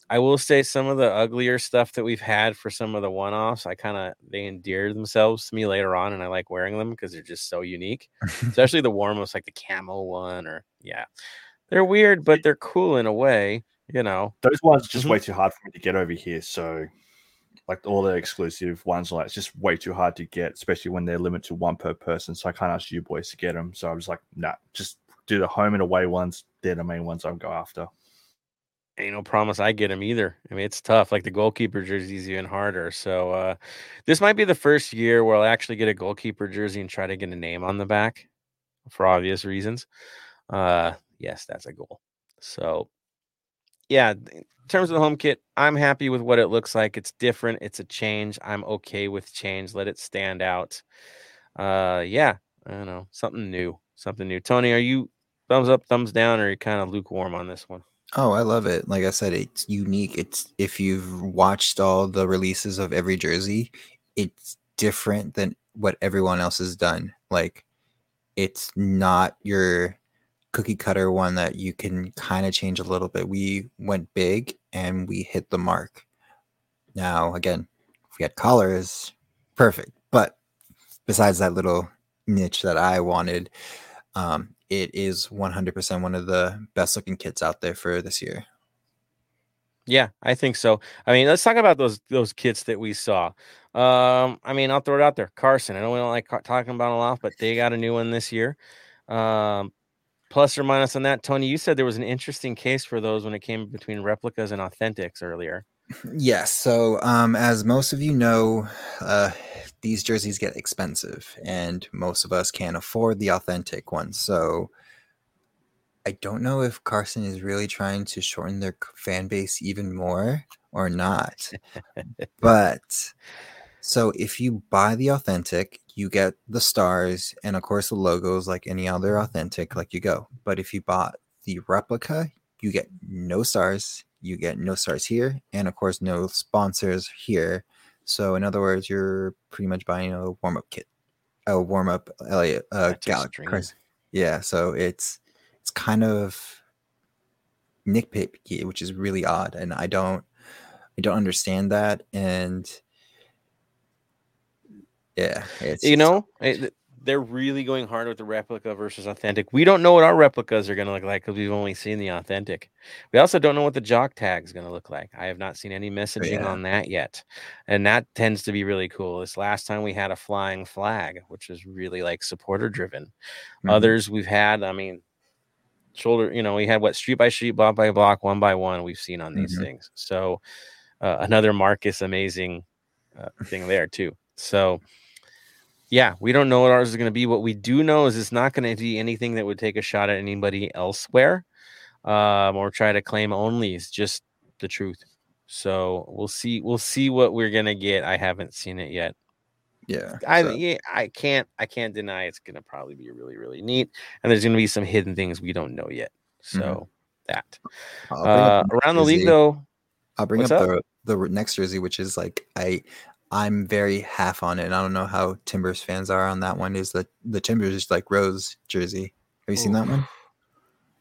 I will say some of the uglier stuff that we've had for some of the one-offs, I kind of they endear themselves to me later on, and I like wearing them because they're just so unique. [laughs] Especially the warmest, like the camel one, or yeah, they're weird, but they're cool in a way. You know, Those ones are just Mhm. way too hard for me to get over here. So like all the exclusive ones, like it's just way too hard to get, especially when they're limited to one per person. So I can't ask you boys to get them. So I was like, nah, just do the home and away ones. They're the main ones I'll go after. ain't no promise I get them either. I mean, it's tough. Like the goalkeeper jersey is even harder. So uh, this might be the first year where I'll actually get a goalkeeper jersey and try to get a name on the back for obvious reasons. Uh, yes, that's a goal. So yeah, in terms of the home kit, I'm happy with what it looks like. It's different. It's a change. I'm okay with change. Let it stand out. Uh, yeah, I don't know, something new, something new. Tony, are you thumbs up, thumbs down, or are you kind of lukewarm on this one? Oh, I love it. Like I said, it's unique. It's if you've watched all the releases of every jersey, it's different than what everyone else has done. Like it's not your cookie cutter one that you can kind of change a little bit. We went big and we hit the mark. Now, again, if we had collars, perfect. But besides that little niche that I wanted, um, it is 100% one of the best looking kits out there for this year. Yeah, I think so. I mean, let's talk about those those kits that we saw. Um, I mean, I'll throw it out there. Carson. I know we don't like talking about a lot, but they got a new one this year. Um, plus or minus on that, Tony. You said there was an interesting case for those when it came between replicas and authentics earlier. Yes. So, um, as most of you know, uh, these jerseys get expensive, and most of us can't afford the authentic ones. So, I don't know if Carson is really trying to shorten their fan base even more or not. [laughs] but so, if you buy the authentic, you get the stars and, of course, the logos like any other authentic, like you go. But if you bought the replica, you get no stars, you get no stars here, and of course no sponsors here. So in other words, you're pretty much buying a warm up kit, a warm up Elliot uh, Galaxy. Yeah, so it's it's kind of nitpicky, which is really odd, and I don't I don't understand that. And yeah, it's you know it- they're really going hard with the replica versus authentic. We don't know what our replicas are going to look like because we've only seen the authentic. We also don't know what the jock tag is going to look like. I have not seen any messaging yeah. on that yet and that tends to be really cool. This last time we had a flying flag which is really like supporter driven. Mhm. others we've had i mean shoulder you know we had what street by street block by block one by one we've seen on these Mhm. things. So uh, another marcus amazing uh, thing there too. So yeah we don't know what ours is going to be. What we do know is it's not going to be anything that would take a shot at anybody elsewhere um, or try to claim only. It's just the truth. So we'll see we'll see what we're going to get. I haven't seen it yet. Yeah. I so- yeah, I can't I can't deny it's gonna probably be really really neat, and there's gonna be some hidden things we don't know yet. So that. I'll bring uh, around the league though, I'll bring up, up? the the next jersey, which is like I I'm very half on it, and I don't know how Timbers fans are on that one. Is the the Timbers is like Rose jersey? Have you seen that one?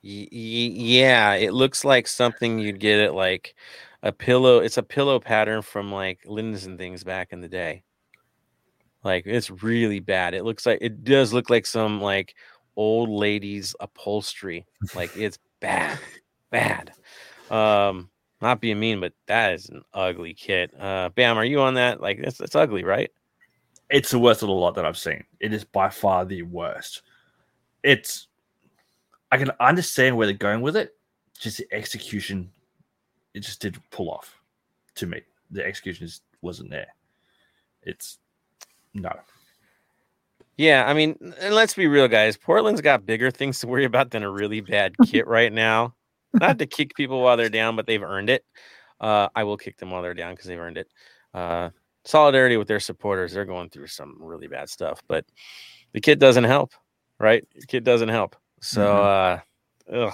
y- y- yeah, it looks like something you'd get at like a pillow. It's a pillow pattern from like Linens and things back in the day. Like it's really bad. It looks like it does look like some like old ladies upholstery. Like it's bad, bad. Um, not being mean, but that is an ugly kit. Uh, Bam, are you on that? Like it's it's ugly, right? It's the worst of the lot that I've seen. It is by far the worst. It's I can understand where they're going with it. Just the execution, it just did pull off to me. The execution just wasn't there. It's no. Yeah, I mean, and let's be real, guys. Portland's got bigger things to worry about than a really bad [laughs] kit right now. Not to kick people while they're down, but they've earned it. Uh, I will kick them while they're down because they've earned it. Uh, solidarity with their supporters. They're going through some really bad stuff, but the kid doesn't help, right? The kid doesn't help. So, uh, ugh,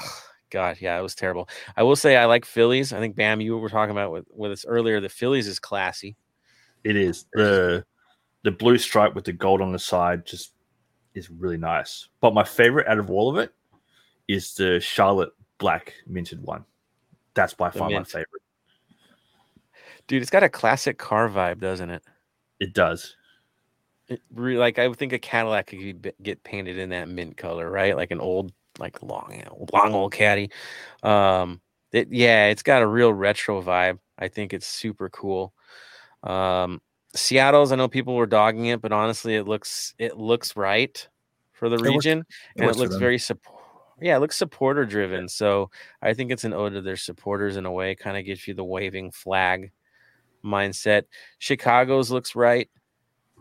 God, yeah, it was terrible. I will say I like Phillies. I think Bam, you were talking about with, with us earlier. The Phillies is classy. It is the the blue stripe with the gold on the side just is really nice. But my favorite out of all of it is the Charlotte black minted one. That's by far my favorite. Dude, it's got a classic car vibe, doesn't it? It does. It really, like I would think a Cadillac could be- get painted in that mint color, right? Like an old, like long, long old caddy. Um, it, yeah, it's got a real retro vibe. I think it's super cool. Um, Seattle's, I know people were dogging it, but honestly, it looks it looks right for the works- region, and it works for looks very support. Yeah, it looks supporter driven. So I think it's an ode to their supporters in a way. Kind of gives you the waving flag mindset. Chicago's looks right.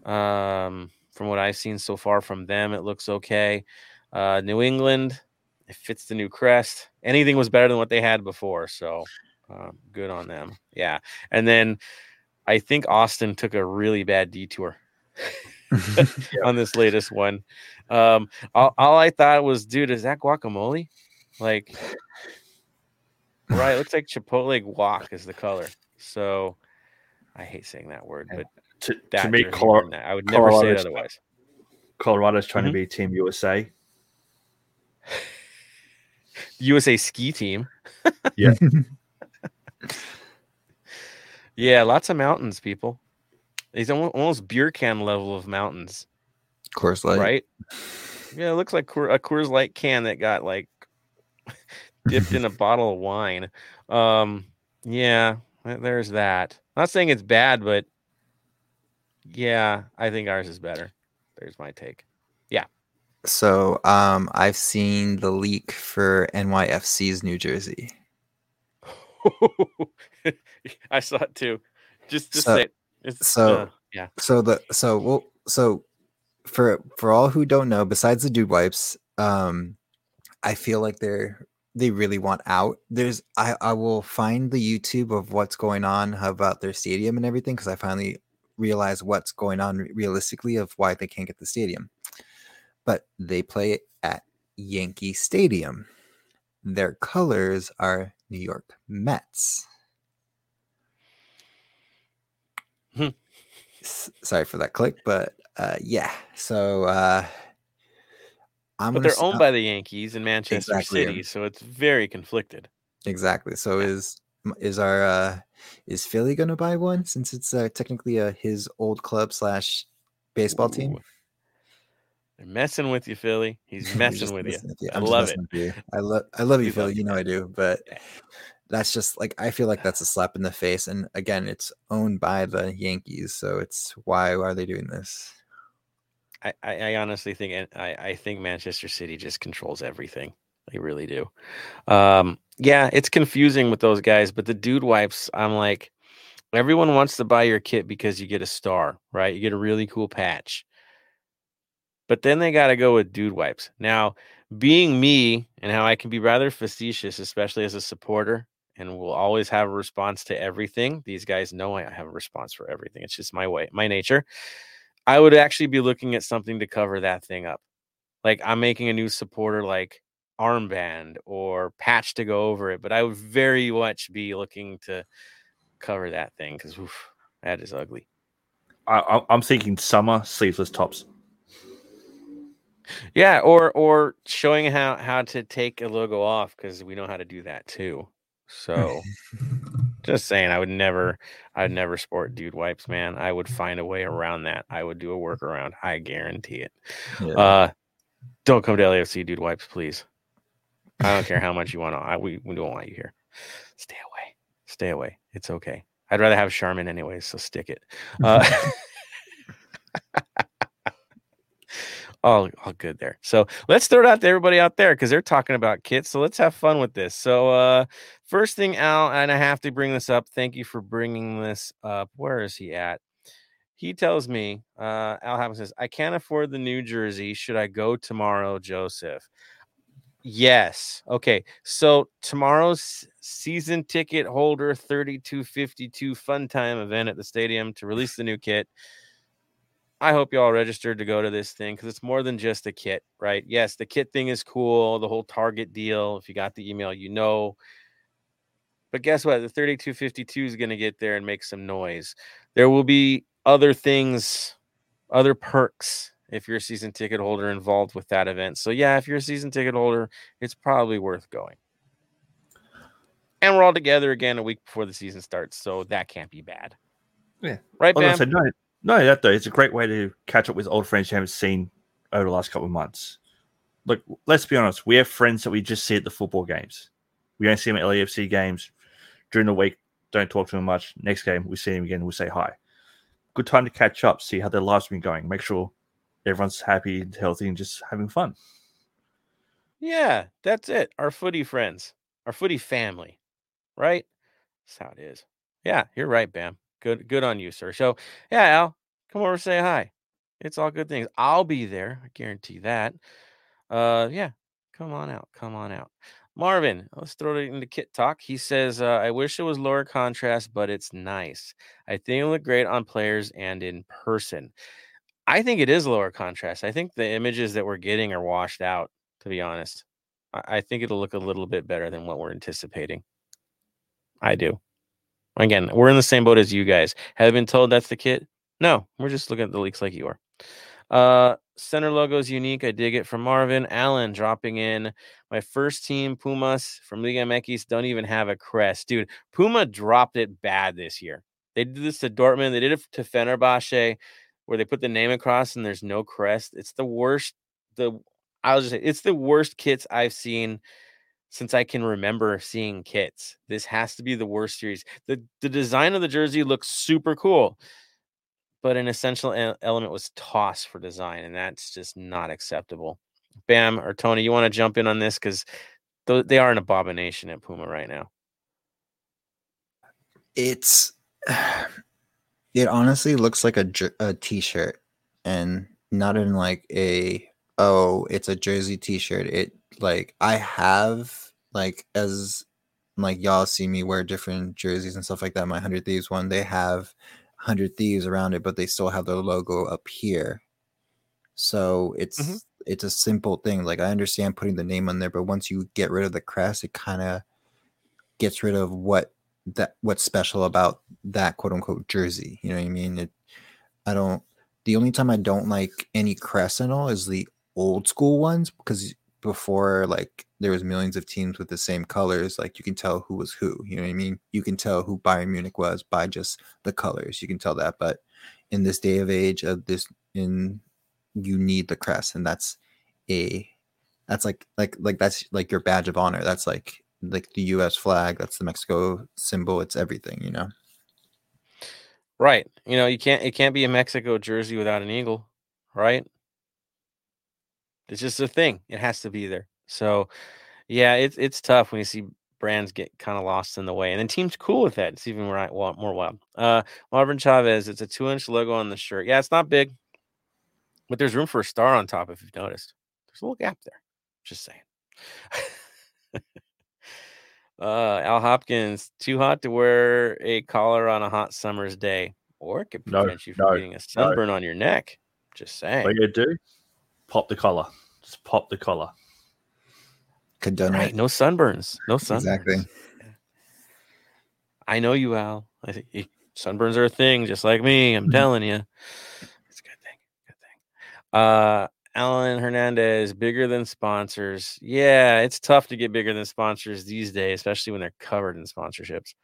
Um, from what I've seen so far from them, it looks okay. Uh, New England, it fits the new crest. Anything was better than what they had before, so um, good on them. Yeah, and then I think Austin took a really bad detour [laughs] [laughs] on this latest one. Um, all, all I thought was, dude, is that guacamole? Like, right? It looks like Chipotle guac is the color. So I hate saying that word, but To, to that me, jersey Color- that. I would never say it Colorado's- otherwise. Colorado's trying Mhm. to be Team USA. USA [laughs] ski team. Yeah. [laughs] Yeah, lots of mountains, people. These almo- almost beer can level of mountains, course, like right? Yeah, it looks like a Coors Light can that got like [laughs] dipped in a [laughs] bottle of wine. Um, yeah, there's that. Not saying it's bad, but yeah, I think ours is better. There's my take. Yeah. So um I've seen the leak for NYFC's New Jersey. [laughs] I saw it too. Just, just So- say it. It's, so- uh, yeah. So the so well so for for all who don't know, besides the dude wipes, um I feel like they're they really want out. There's I I will find the YouTube of what's going on about their stadium and everything because I finally realized what's going on realistically of why they can't get the stadium. But they play at Yankee Stadium. their colors are New York Mets. Hmm. S- Sorry for that click, but uh, yeah. So uh, I'm But they're owned by the Yankees in Manchester Exactly, City, so it's very conflicted. exactly. So is is our uh, is Philly gonna buy one since it's uh, technically uh, his old club slash baseball team? They're messing with you, Philly. He's [laughs] messing with you. with you. I I'm just love it. you. I love I love you, We Phil. you, know. I do, but. That's just like I feel like that's a slap in the face. And again, it's owned by the Yankees, so it's why are they doing this? I, I, I honestly think I, I think Manchester City just controls everything. They really do. Um, yeah, it's confusing with those guys, but the dude wipes, I'm like, everyone wants to buy your kit because you get a star, right? You get a really cool patch. But then they got to go with dude wipes. Now, being me and how I can be rather facetious, especially as a supporter, and we'll always have a response to everything. These guys know I have a response for everything. It's just my way, my nature. I would actually be looking at something to cover that thing up. Like I'm making a new supporter like armband or patch to go over it, but I would very much be looking to cover that thing because that is ugly. I, I'm thinking summer sleeveless tops. Yeah, or or showing how how to take a logo off because we know how to do that too. So just saying, I would never, I'd never sport dude wipes, man. I would find a way around that. I would do a workaround. I guarantee it. Yeah. Uh, don't come to LAFC, dude wipes, please. I don't care how much you want to. I, we we don't want you here. Stay away. Stay away. It's okay. I'd rather have Charmin anyways, so stick it. Uh, [laughs] [laughs] all, all good there. So let's throw it out to everybody out there because they're talking about kits. So let's have fun with this. So uh first thing, Al, and I have to bring this up. Thank you for bringing this up. Where is he at? He tells me, uh, Al Hammond says, I can't afford the new jersey. Should I go tomorrow, Joseph? Yes. Okay. So tomorrow's season ticket holder 3252 fun time event at the stadium to release the new kit. I hope you all registered to go to this thing because it's more than just a kit, right? Yes, the kit thing is cool, the whole Target deal. If you got the email, you know. But guess what? The 3252 is going to get there and make some noise. There will be other things, other perks if you're a season ticket holder involved with that event. So, yeah, if you're a season ticket holder, it's probably worth going. And we're all together again a week before the season starts. So, that can't be bad. Yeah. Right, Bam? No, that though, it's a great way to catch up with old friends you haven't seen over the last couple of months. Look, let's be honest, we have friends that we just see at the football games. We don't see them at LAFC games during the week. Don't talk to them much. Next game, we see them again. We say hi. Good time to catch up, see how their lives been going. Make sure everyone's happy and healthy and just having fun. Yeah, that's it. Our footy friends, our footy family, right? That's how it is. Yeah, you're right, Bam. Good, good on you, sir. So, yeah, Al, come over, say hi. It's all good things. I'll be there. I guarantee that. Uh, yeah, come on out. Come on out. Marvin, let's throw it into Kit Talk. He says, uh, I wish it was lower contrast, but it's nice. I think it look great on players and in person. I think it is lower contrast. I think the images that we're getting are washed out, to be honest. I, I think it'll look a little bit better than what we're anticipating. I do. Again, we're in the same boat as you guys. Have been told that's the kit? No, we're just looking at the leaks like you are. Uh, center logo is unique. I dig it from Marvin Allen dropping in. My first team, Pumas from Liga MX, don't even have a crest, dude. Puma dropped it bad this year. They did this to Dortmund. They did it to Fenerbahce, where they put the name across and there's no crest. It's the worst. The I was just it's the worst kits I've seen since I can remember seeing kits. This has to be the worst series. The the design of the jersey looks super cool, but an essential element was tossed for design, and that's just not acceptable. Bam or Tony, you want to jump in on this because they are an abomination at Puma right now. it's [sighs] it honestly looks like a a t-shirt and not in like a oh it's a jersey t-shirt it like i have like as like y'all see me wear different jerseys and stuff like that my 100 thieves one they have 100 thieves around it but they still have their logo up here so it's mm-hmm. it's a simple thing. Like I understand putting the name on there, but once you get rid of the crest, it kind of gets rid of what that what's special about that quote unquote jersey. You know what I mean? It I don't the only time I don't like any crest and all is the old school ones because before like there was millions of teams with the same colors like you can tell who was who you know what i mean you can tell who bayern munich was by just the colors you can tell that but in this day of age of this in you need the crest and that's a that's like like like that's like your badge of honor that's like like the us flag that's the mexico symbol it's everything you know Right. You know, you can't it can't be a Mexico jersey without an eagle, right? It's just a thing. It has to be there. So, yeah, it's it's tough when you see brands get kind of lost in the way, and then teams cool with that. It's even more more wild. Uh, Marvin Chavez. It's a two inch logo on the shirt. Yeah, it's not big, but there's room for a star on top. If you've noticed, there's a little gap there. Just saying. [laughs] uh, Al Hopkins. Too hot to wear a collar on a hot summer's day, or it could No, prevent you from no, getting a sunburn on your neck. Just saying. What you do? Pop the collar. Just pop the collar. could Right. No sunburns. No sunburns. Exactly. I know you, Al. I think you- sunburns are a thing, just like me. I'm Mhm. telling you. It's a good thing. Good thing. Uh, Alan Hernandez, bigger than sponsors. Yeah, it's tough to get bigger than sponsors these days, especially when they're covered in sponsorships.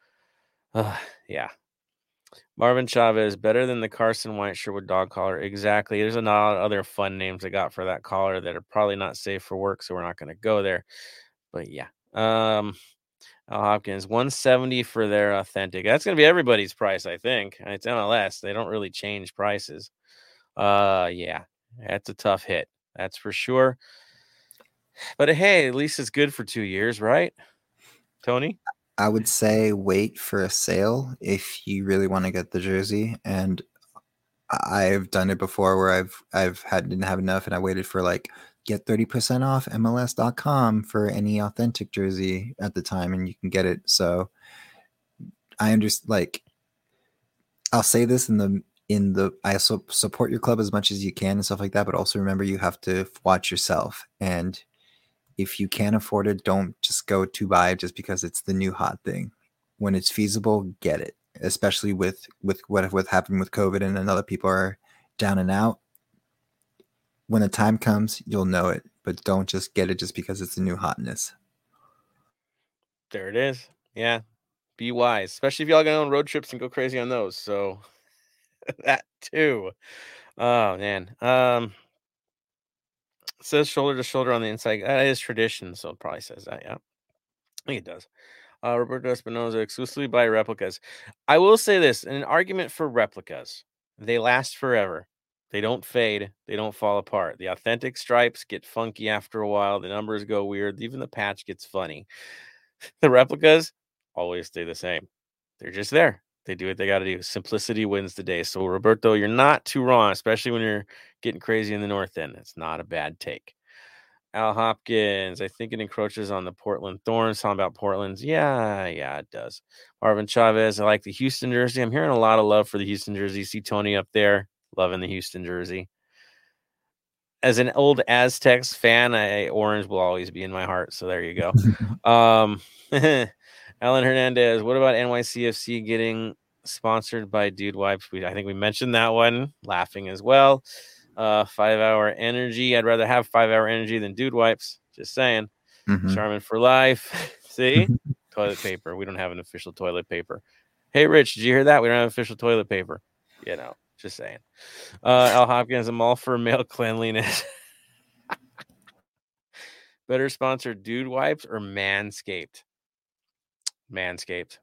Uh, yeah. Marvin Chavez, better than the Carson White Sherwood dog collar. Exactly. There's a lot of other fun names I got for that collar that are probably not safe for work, so we're not going to go there. But yeah. Um, Al Hopkins, 170 for their authentic. That's going to be everybody's price, I think. It's MLS. They don't really change prices. Uh, yeah, that's a tough hit. That's for sure. But hey, at least it's good for two years, right? Tony? I would say wait for a sale if you really want to get the jersey. And I've done it before where I've I've had didn't have enough and I waited for like get 30% off MLS.com for any authentic jersey at the time and you can get it. So I understand like I'll say this in the in the I support your club as much as you can and stuff like that, but also remember you have to watch yourself and if you can't afford it, don't just go to buy it just because it's the new hot thing. When it's feasible, get it. Especially with with what what happened with COVID and other people are down and out. When the time comes, you'll know it, but don't just get it just because it's the new hotness. There it is. Yeah. Be wise, especially if y'all going on road trips and go crazy on those. So [laughs] that too. Oh man. Um says shoulder to shoulder on the inside. That is tradition, so it probably says that, yeah. I think it does. Uh, Roberto Espinoza exclusively buy replicas. I will say this: an argument for replicas, they last forever. They don't fade. They don't fall apart. The authentic stripes get funky after a while. The numbers go weird. Even the patch gets funny. [laughs] The replicas always stay the same. They're just there. They do what they got to do. Simplicity wins the day. So Roberto, you're not too wrong, especially when you're getting crazy in the north end. It's not a bad take. Al Hopkins, I think it encroaches on the Portland Thorns. Talking about Portland's, yeah, yeah, it does. Marvin Chavez, I like the Houston jersey. I'm hearing a lot of love for the Houston jersey. See Tony up there, loving the Houston jersey. As an old Aztecs fan, I orange will always be in my heart. So there you go. [laughs] um, [laughs] Alan Hernandez, what about NYCFC getting sponsored by Dude Wipes? We, I think we mentioned that one, laughing as well. Uh, five hour energy. I'd rather have five hour energy than Dude Wipes. Just saying. Mhm. Charmin for life. [laughs] See, [laughs] toilet paper. We don't have an official toilet paper. Hey, Rich, did you hear that? We don't have official toilet paper. You know, just saying. Uh, Al Hopkins, I'm all for male [laughs] cleanliness. Better sponsor Dude Wipes or Manscaped? Manscaped.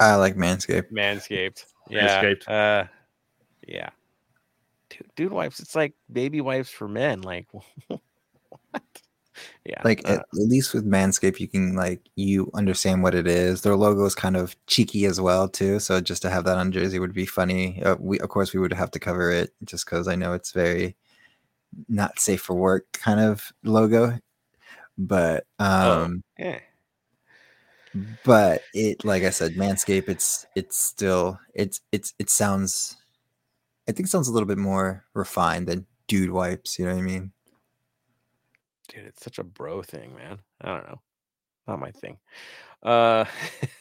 I like Manscaped. Manscaped. [laughs] Yeah. Manscaped. Uh, yeah. Dude, dude wipes. It's like baby wipes for men. Like [laughs] what? Yeah. Like uh, at, at least with Manscaped, you can like you understand what it is. Their logo is kind of cheeky as well too. So just to have that on jersey would be funny. Uh, we of course we would have to cover it just because I know it's very not safe for work kind of logo. But Oh. um, yeah. But it like I said, Manscaped. It's it's still it's it's it sounds. I think sounds a little bit more refined than dude wipes. You know what I mean? dude, it's such a bro thing, man. I don't know. Not my thing. Uh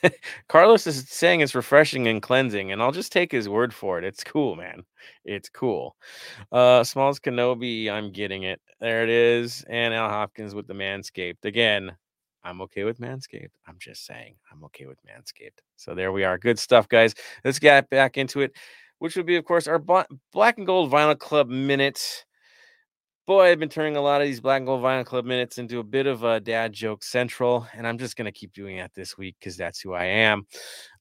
[laughs] Carlos is saying it's refreshing and cleansing, and I'll just take his word for it. It's cool, man. It's cool. Uh Smalls Kenobi, I'm getting it. There it is. And Al Hopkins with the Manscaped. Again, I'm okay with Manscaped. I'm just saying, I'm okay with Manscaped. So there we are. Good stuff, guys. Let's get back into it, which would be, of course, our Black and Gold Vinyl Club minute boy, I've been turning a lot of these Black and Gold Vinyl Club minutes into a bit of a dad joke central, and I'm just gonna keep doing that this week because that's who I am.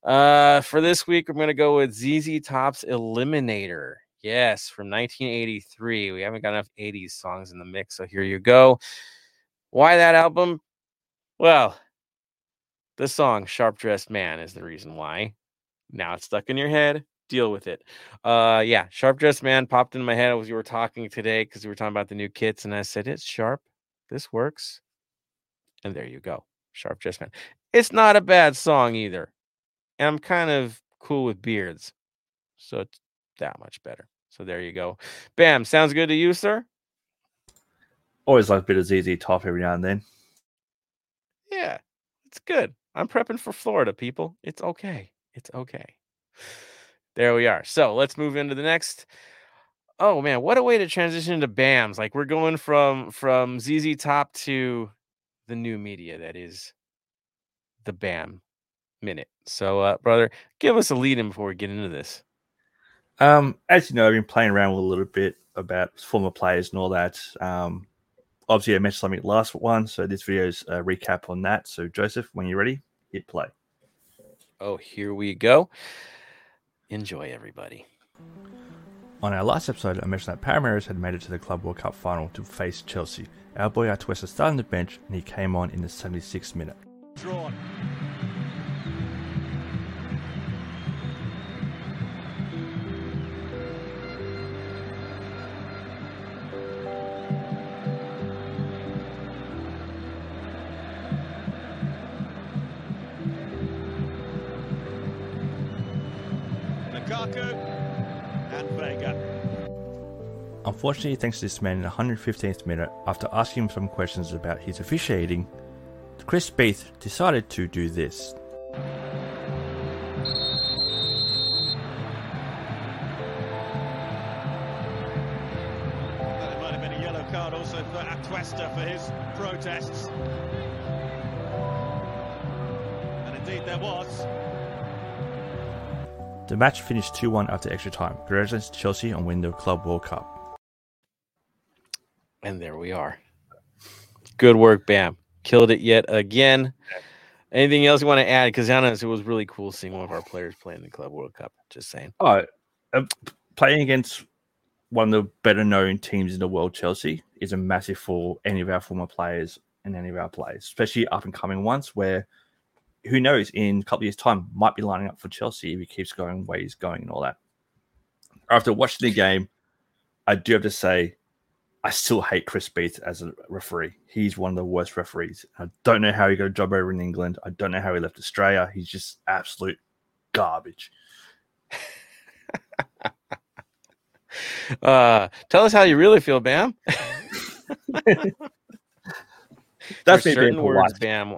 Uh, for this week, I'm gonna go with ZZ Top's Eliminator. Yes, from 1983. We haven't got enough 80s songs in the mix, so here you go. Why that album? Well, the song Sharp Dressed Man is the reason why. Now it's stuck in your head deal with it. Uh, yeah, sharp dressed man popped in my head as you were talking today because we were talking about the new kits, and I said it's sharp. This works, and there you go, sharp dressed man. It's not a bad song either, and I'm kind of cool with beards, so it's that much better. So there you go. Bam, sounds good to you, sir. Always like a bit of ZZ Top every now and then. Yeah, it's good. I'm prepping for Florida, people. It's okay. It's okay. There we are. So let's move into the next. Oh man, what a way to transition into BAMs. Like we're going from from ZZ Top to the new media that is the BAM minute. So uh brother, give us a lead in before we get into this. Um, as you know, I've been playing around with a little bit about former players and all that. Um, obviously, I mentioned something last one, so this video is a recap on that. So, Joseph, when you're ready, hit play. Oh, here we go. Enjoy, everybody. On our last episode, I mentioned that Palmeiras had made it to the Club World Cup final to face Chelsea. Our boy Atuesta started on the bench and he came on in the 76th minute. Drawn. Unfortunately, thanks to this man in the 115th minute, after asking him some questions about his officiating, Chris Beath decided to do this. That might have been a yellow card also for Atuesta for his protests. And indeed there was. The match finished 2 1 after extra time. Congratulations to Chelsea on winning the Club World Cup. And there we are. Good work, Bam. Killed it yet again. Anything else you want to add? Because honest, it was really cool seeing one of our players play in the Club World Cup. Just saying. Oh, uh, playing against one of the better known teams in the world, Chelsea, is a massive for any of our former players and any of our players, especially up and coming ones where who knows in a couple of years' time might be lining up for Chelsea if he keeps going where he's going and all that. After watching the game, I do have to say I still hate Chris Beath as a referee. He's one of the worst referees. I don't know how he got a job over in England. I don't know how he left Australia. He's just absolute garbage. [laughs] uh, tell us how you really feel, Bam. [laughs] That's certain words, Bam.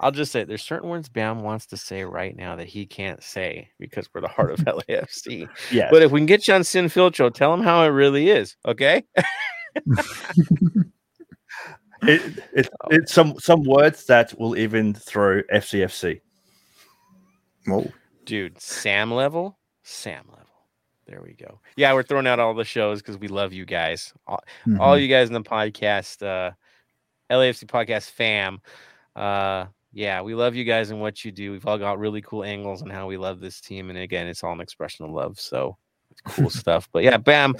I'll just say there's certain words Bam wants to say right now that he can't say because we're the heart of [laughs] LAFC. Yeah. But if we can get you on Sin Filtro, tell him how it really is. Okay. [laughs] it, it, oh. it's some some words that will even throw FCFC. Oh, dude, Sam level, Sam level. There we go. Yeah, we're throwing out all the shows because we love you guys. All, mm-hmm. all, you guys in the podcast, uh, LAFC podcast fam. Uh, yeah, we love you guys and what you do. We've all got really cool angles on how we love this team, and again, it's all an expression of love. So it's cool [laughs] stuff. But yeah, bam,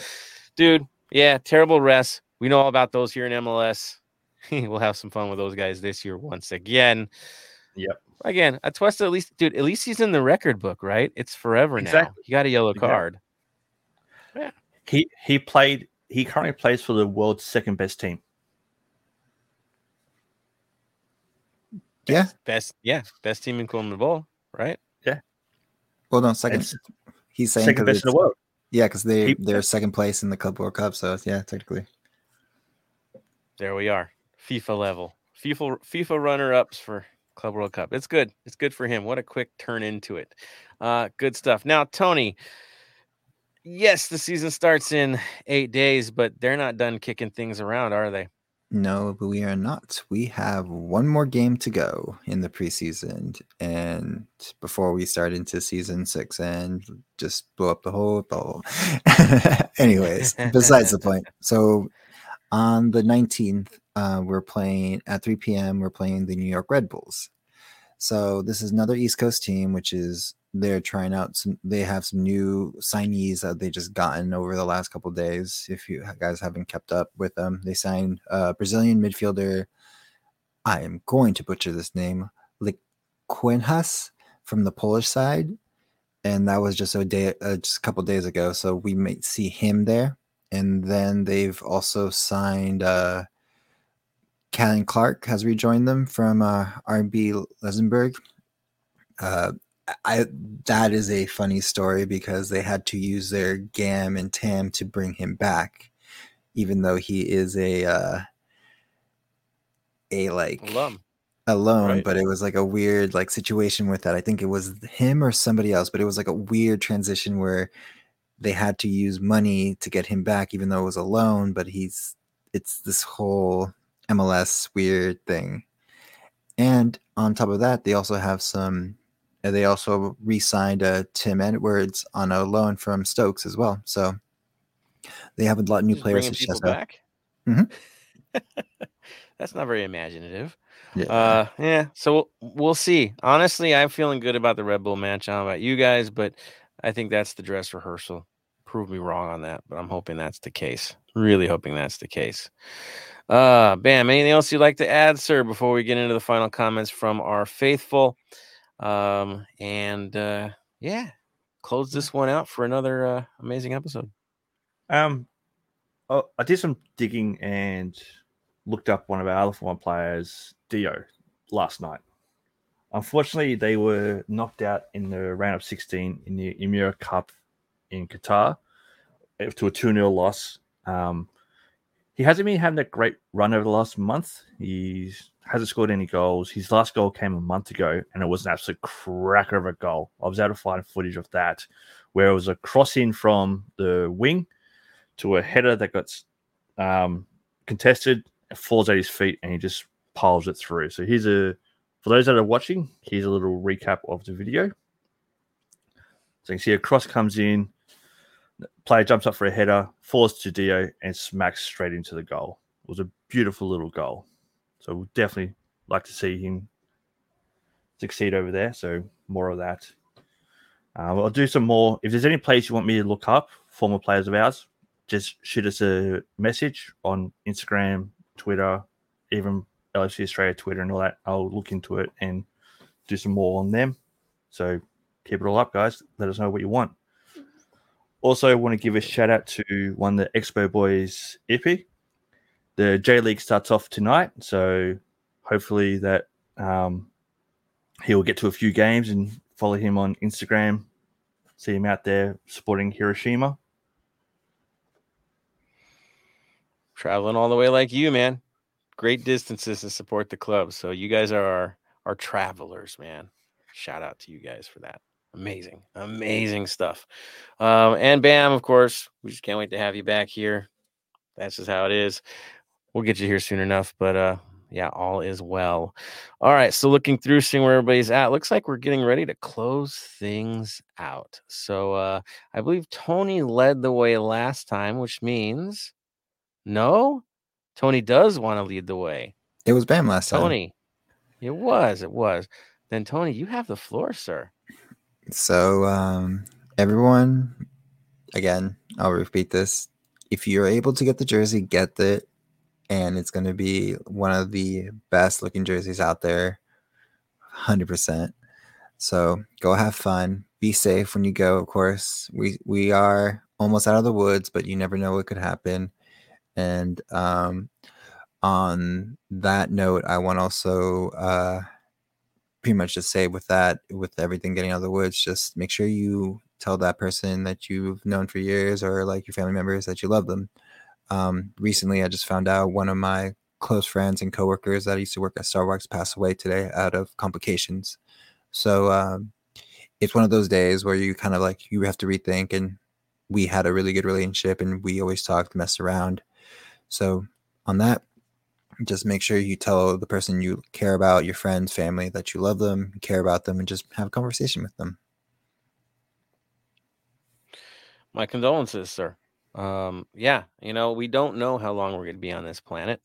dude. Yeah, terrible rest. We know all about those here in MLS. [laughs] we'll have some fun with those guys this year once again. Yep. Again, Atuesta, at least, dude, at least he's in the record book, right? It's forever exactly. now. He got a yellow card. Yeah. He he played. He currently plays for the world's second best team. Yeah. Best. Yeah. Best team in CONMEBOL, right? Yeah. Well, no, second. It's he's saying second best in the world. Yeah, because they they're second place in the Club World Cup, so yeah, technically. there we are. FIFA level. FIFA FIFA runner ups for Club World Cup. It's good. It's good for him. What a quick turn into it. Uh, good stuff. Now, Tony. Yes, the season starts in eight days, but they're not done kicking things around, are they? No, but we are not. We have one more game to go in the preseason, and before we start into season six and just blow up the whole ball. [laughs] Anyways, besides the point. [laughs] So on the 19th, uh, we're playing at 3 p.m. We're playing the New York Red Bulls. So this is another East Coast team, which is they're trying out some. They have some new signees that they just gotten over the last couple days. If you guys haven't kept up with them, they signed a Brazilian midfielder. I am going to butcher this name, Luquinhas from the Polish side, and that was just a day, uh, just a couple days ago. So we might see him there, and then they've also signed. Uh, Caden Clark has rejoined them from uh, RB Leipzig. Uh, I that is a funny story because they had to use their Gam and Tam to bring him back, even though he is a uh, a like Alum. alone. Right. But it was like a weird like situation with that. I think it was him or somebody else, but it was like a weird transition where they had to use money to get him back, even though it was a loan. But he's it's this whole MLS weird thing. And on top of that, they also have some. Uh, They also re-signed uh, Tom Edwards on a loan from Stokes as well. So they have a lot of new Just players. to people back. Mhm. [laughs] That's not very imaginative. Yeah. Uh, yeah. So we'll, we'll see. Honestly, I'm feeling good about the Red Bull match. I don't know about you guys, but I think that's the dress rehearsal. Prove me wrong on that, but I'm hoping that's the case. Really hoping that's the case. Uh, Bam. Anything else you'd like to add, sir, before we get into the final comments from our faithful? Um, and uh, yeah, close this one out for another uh, amazing episode. Um, oh, I did some digging and looked up one of our other former players, Dio, last night. Unfortunately, they were knocked out in the round of 16 in the Emir Cup in Qatar eh, to a 2 0 loss. Um, he hasn't been having that great run over the last month. He hasn't scored any goals. His last goal came a month ago, and it was an absolute cracker of a goal. I was able to find footage of that, where it was a cross in from the wing to a header that got um, contested, falls at his feet, and he just piles it through. So here's a for those that are watching, here's a little recap of the video. So you can see a cross comes in, player jumps up for a header, falls to Dio, and smacks straight into the goal. It was a beautiful little goal. So we'll definitely like to see him succeed over there. So more of that. Uh, I'll do some more. If there's any players you want me to look up, former players of ours, just shoot us a message on Instagram, Twitter, even LFC Australia Twitter and all that. I'll look into it and do some more on them. So keep it all up, guys. Let us know what you want. Also, want to give a shout out to one of the Expo Boys EP. The J League starts off tonight, so hopefully that um, he'll get to a few games and follow him on Instagram. See him out there supporting Hiroshima. traveling all the way like you, man. Great distances to support the club. So you guys are our, our travelers, man. Shout out to you guys for that. Amazing, amazing stuff. Um, and Bam, of course, we just can't wait to have you back here. That's just how it is. We'll get you here soon enough, but uh, yeah, all is well. All right, so looking through, seeing where everybody's at, looks like we're getting ready to close things out. So uh, I believe Tony led the way last time, which means no, Tony does want to lead the way. It was Bam last time. Tony, it was, it was. Then Tony, you have the floor, sir. So, um, everyone, again, I'll repeat this. If you're able to get the jersey, get it. And it's going to be one of the best looking jerseys out there. 100%. So go have fun. Be safe when you go, of course. We, we are almost out of the woods, but you never know what could happen. And um, on that note, I want also uh, pretty much just say with that, with everything getting out of the woods, just make sure you tell that person that you've known for years or like your family members that you love them. Um, recently, I just found out one of my close friends and coworkers that I used to work at Starbucks passed away today out of complications. So um, it's one of those days where you kind of like you have to rethink. And we had a really good relationship, and we always talked, messed around. So on that, just make sure you tell the person you care about, your friends, family, that you love them, care about them, and just have a conversation with them. My condolences, sir. Um, yeah, you know, we don't know how long we're going to be on this planet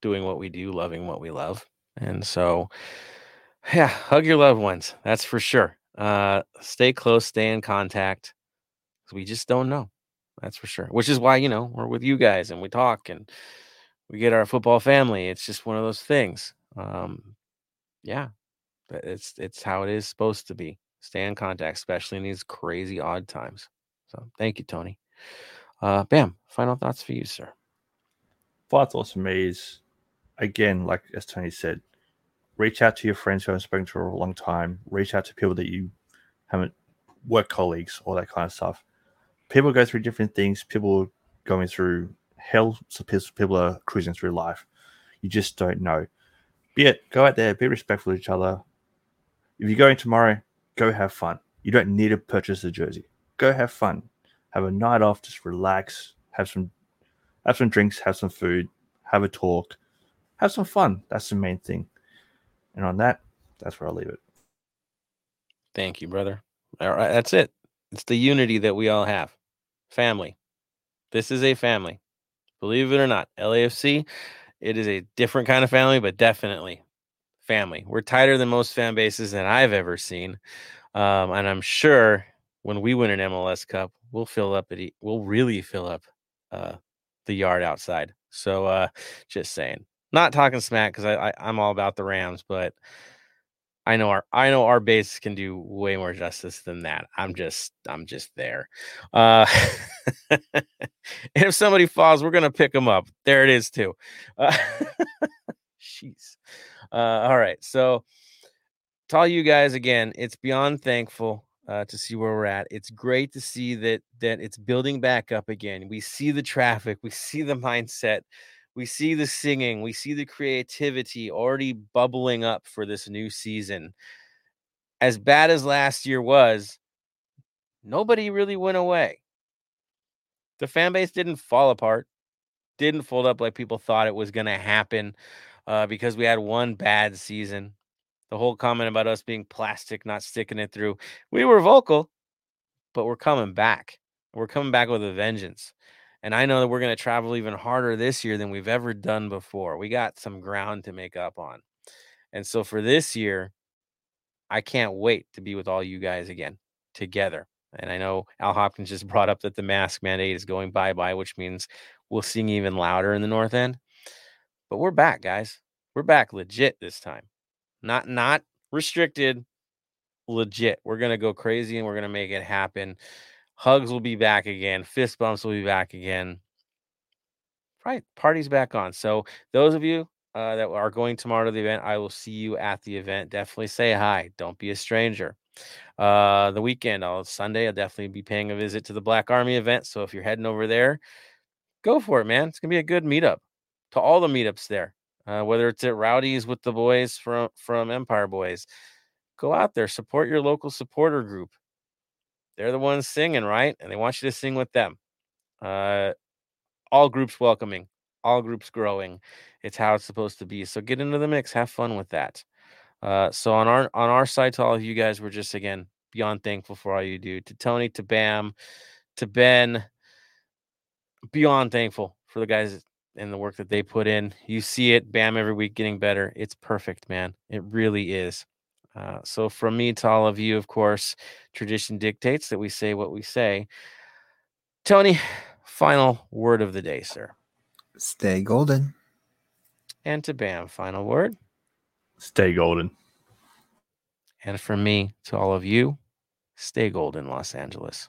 doing what we do, loving what we love. And so, yeah, hug your loved ones. That's for sure. Uh, stay close, stay in contact. We just don't know. That's for sure. Which is why, you know, we're with you guys and we talk and we get our football family. It's just one of those things. Um, yeah, but it's it's how it is supposed to be. Stay in contact, especially in these crazy odd times. So thank you, Tony. Uh, Bam, final thoughts for you, sir. Final thoughts for me is again, like as Tony said, reach out to your friends who haven't spoken to for a long time. Reach out to people that you haven't work colleagues, all that kind of stuff. People go through different things. People going through hell. So people are cruising through life. You just don't know. Be it go out there, be respectful of each other. If you're going tomorrow, go have fun. You don't need to purchase a jersey. Go have fun. Have a night off, just relax, have some have some drinks, have some food, have a talk, have some fun. That's the main thing. And on that, that's where I'll leave it. Thank you, brother. All right, that's it. It's the unity that we all have. Family. This is a family. Believe it or not, LAFC, it is a different kind of family, but definitely family. We're tighter than most fan bases that I've ever seen. Um, and I'm sure when we win an MLS Cup, we'll fill up it. We'll really fill up uh, the yard outside. So uh, just saying, not talking smack because I, I I'm all about the Rams, but I know our I know our base can do way more justice than that. I'm just I'm just there. Uh, and [laughs] if somebody falls, we're gonna pick them up. There it is too. Uh, [laughs] jeez. Uh, all right. So to all you guys again, it's beyond thankful uh, to see where we're at. It's great to see that that it's building back up again. We see the traffic. We see the [laughs] mindset we see the singing, we see the creativity already bubbling up for this new season. As bad as last year was, nobody really went away. The fan base didn't fall apart, didn't fold up like people thought it was going to happen uh, because we had one bad season. The whole comment about us being plastic, not sticking it through. We were vocal, but we're coming back. We're coming back with a vengeance. And I know that we're going to travel even harder this year than we've ever done before. We got some ground to make up on. And so for this year, I can't wait to be with all you guys again together. And I know Al Hopkins just [laughs] brought up that the mask mandate is going bye bye, which means we'll sing even louder in the North End. But we're back, guys. We're back legit this time. Not not restricted, legit. We're gonna go crazy and we're gonna make it happen. Hugs will be back again. Fist bumps will be back again. Right, party's back on. So those of you uh, that are going tomorrow to the event, I will see you at the event. Definitely say hi. Don't be a stranger. Uh, the weekend, on Sunday, I'll definitely be paying a visit to the Black Army event. So if you're heading over there, go for it, man. It's gonna be a good meetup. To all the meetups there, uh, whether it's at Rowdy's with the boys from from Empire Boys, go out there, support your local supporter group. They're the ones singing, right? And they want you to sing with them. Uh, all groups welcoming, all groups growing. It's how it's supposed to be. So get into the mix, have fun with that. Uh, so on our on our side, to all of you guys, we're just again beyond thankful for all you do. To Tony, to Bam, to Ben, beyond thankful for the guys and the work that they put in. You see it, Bam, every week getting better. It's perfect, man. It really is. Uh, so, from me to all of you, of course, tradition dictates that we say what we say. Tony, final word of the day, sir. Stay golden. And to Bam, final word. Stay golden. And from me to all of you, stay golden, Los Angeles.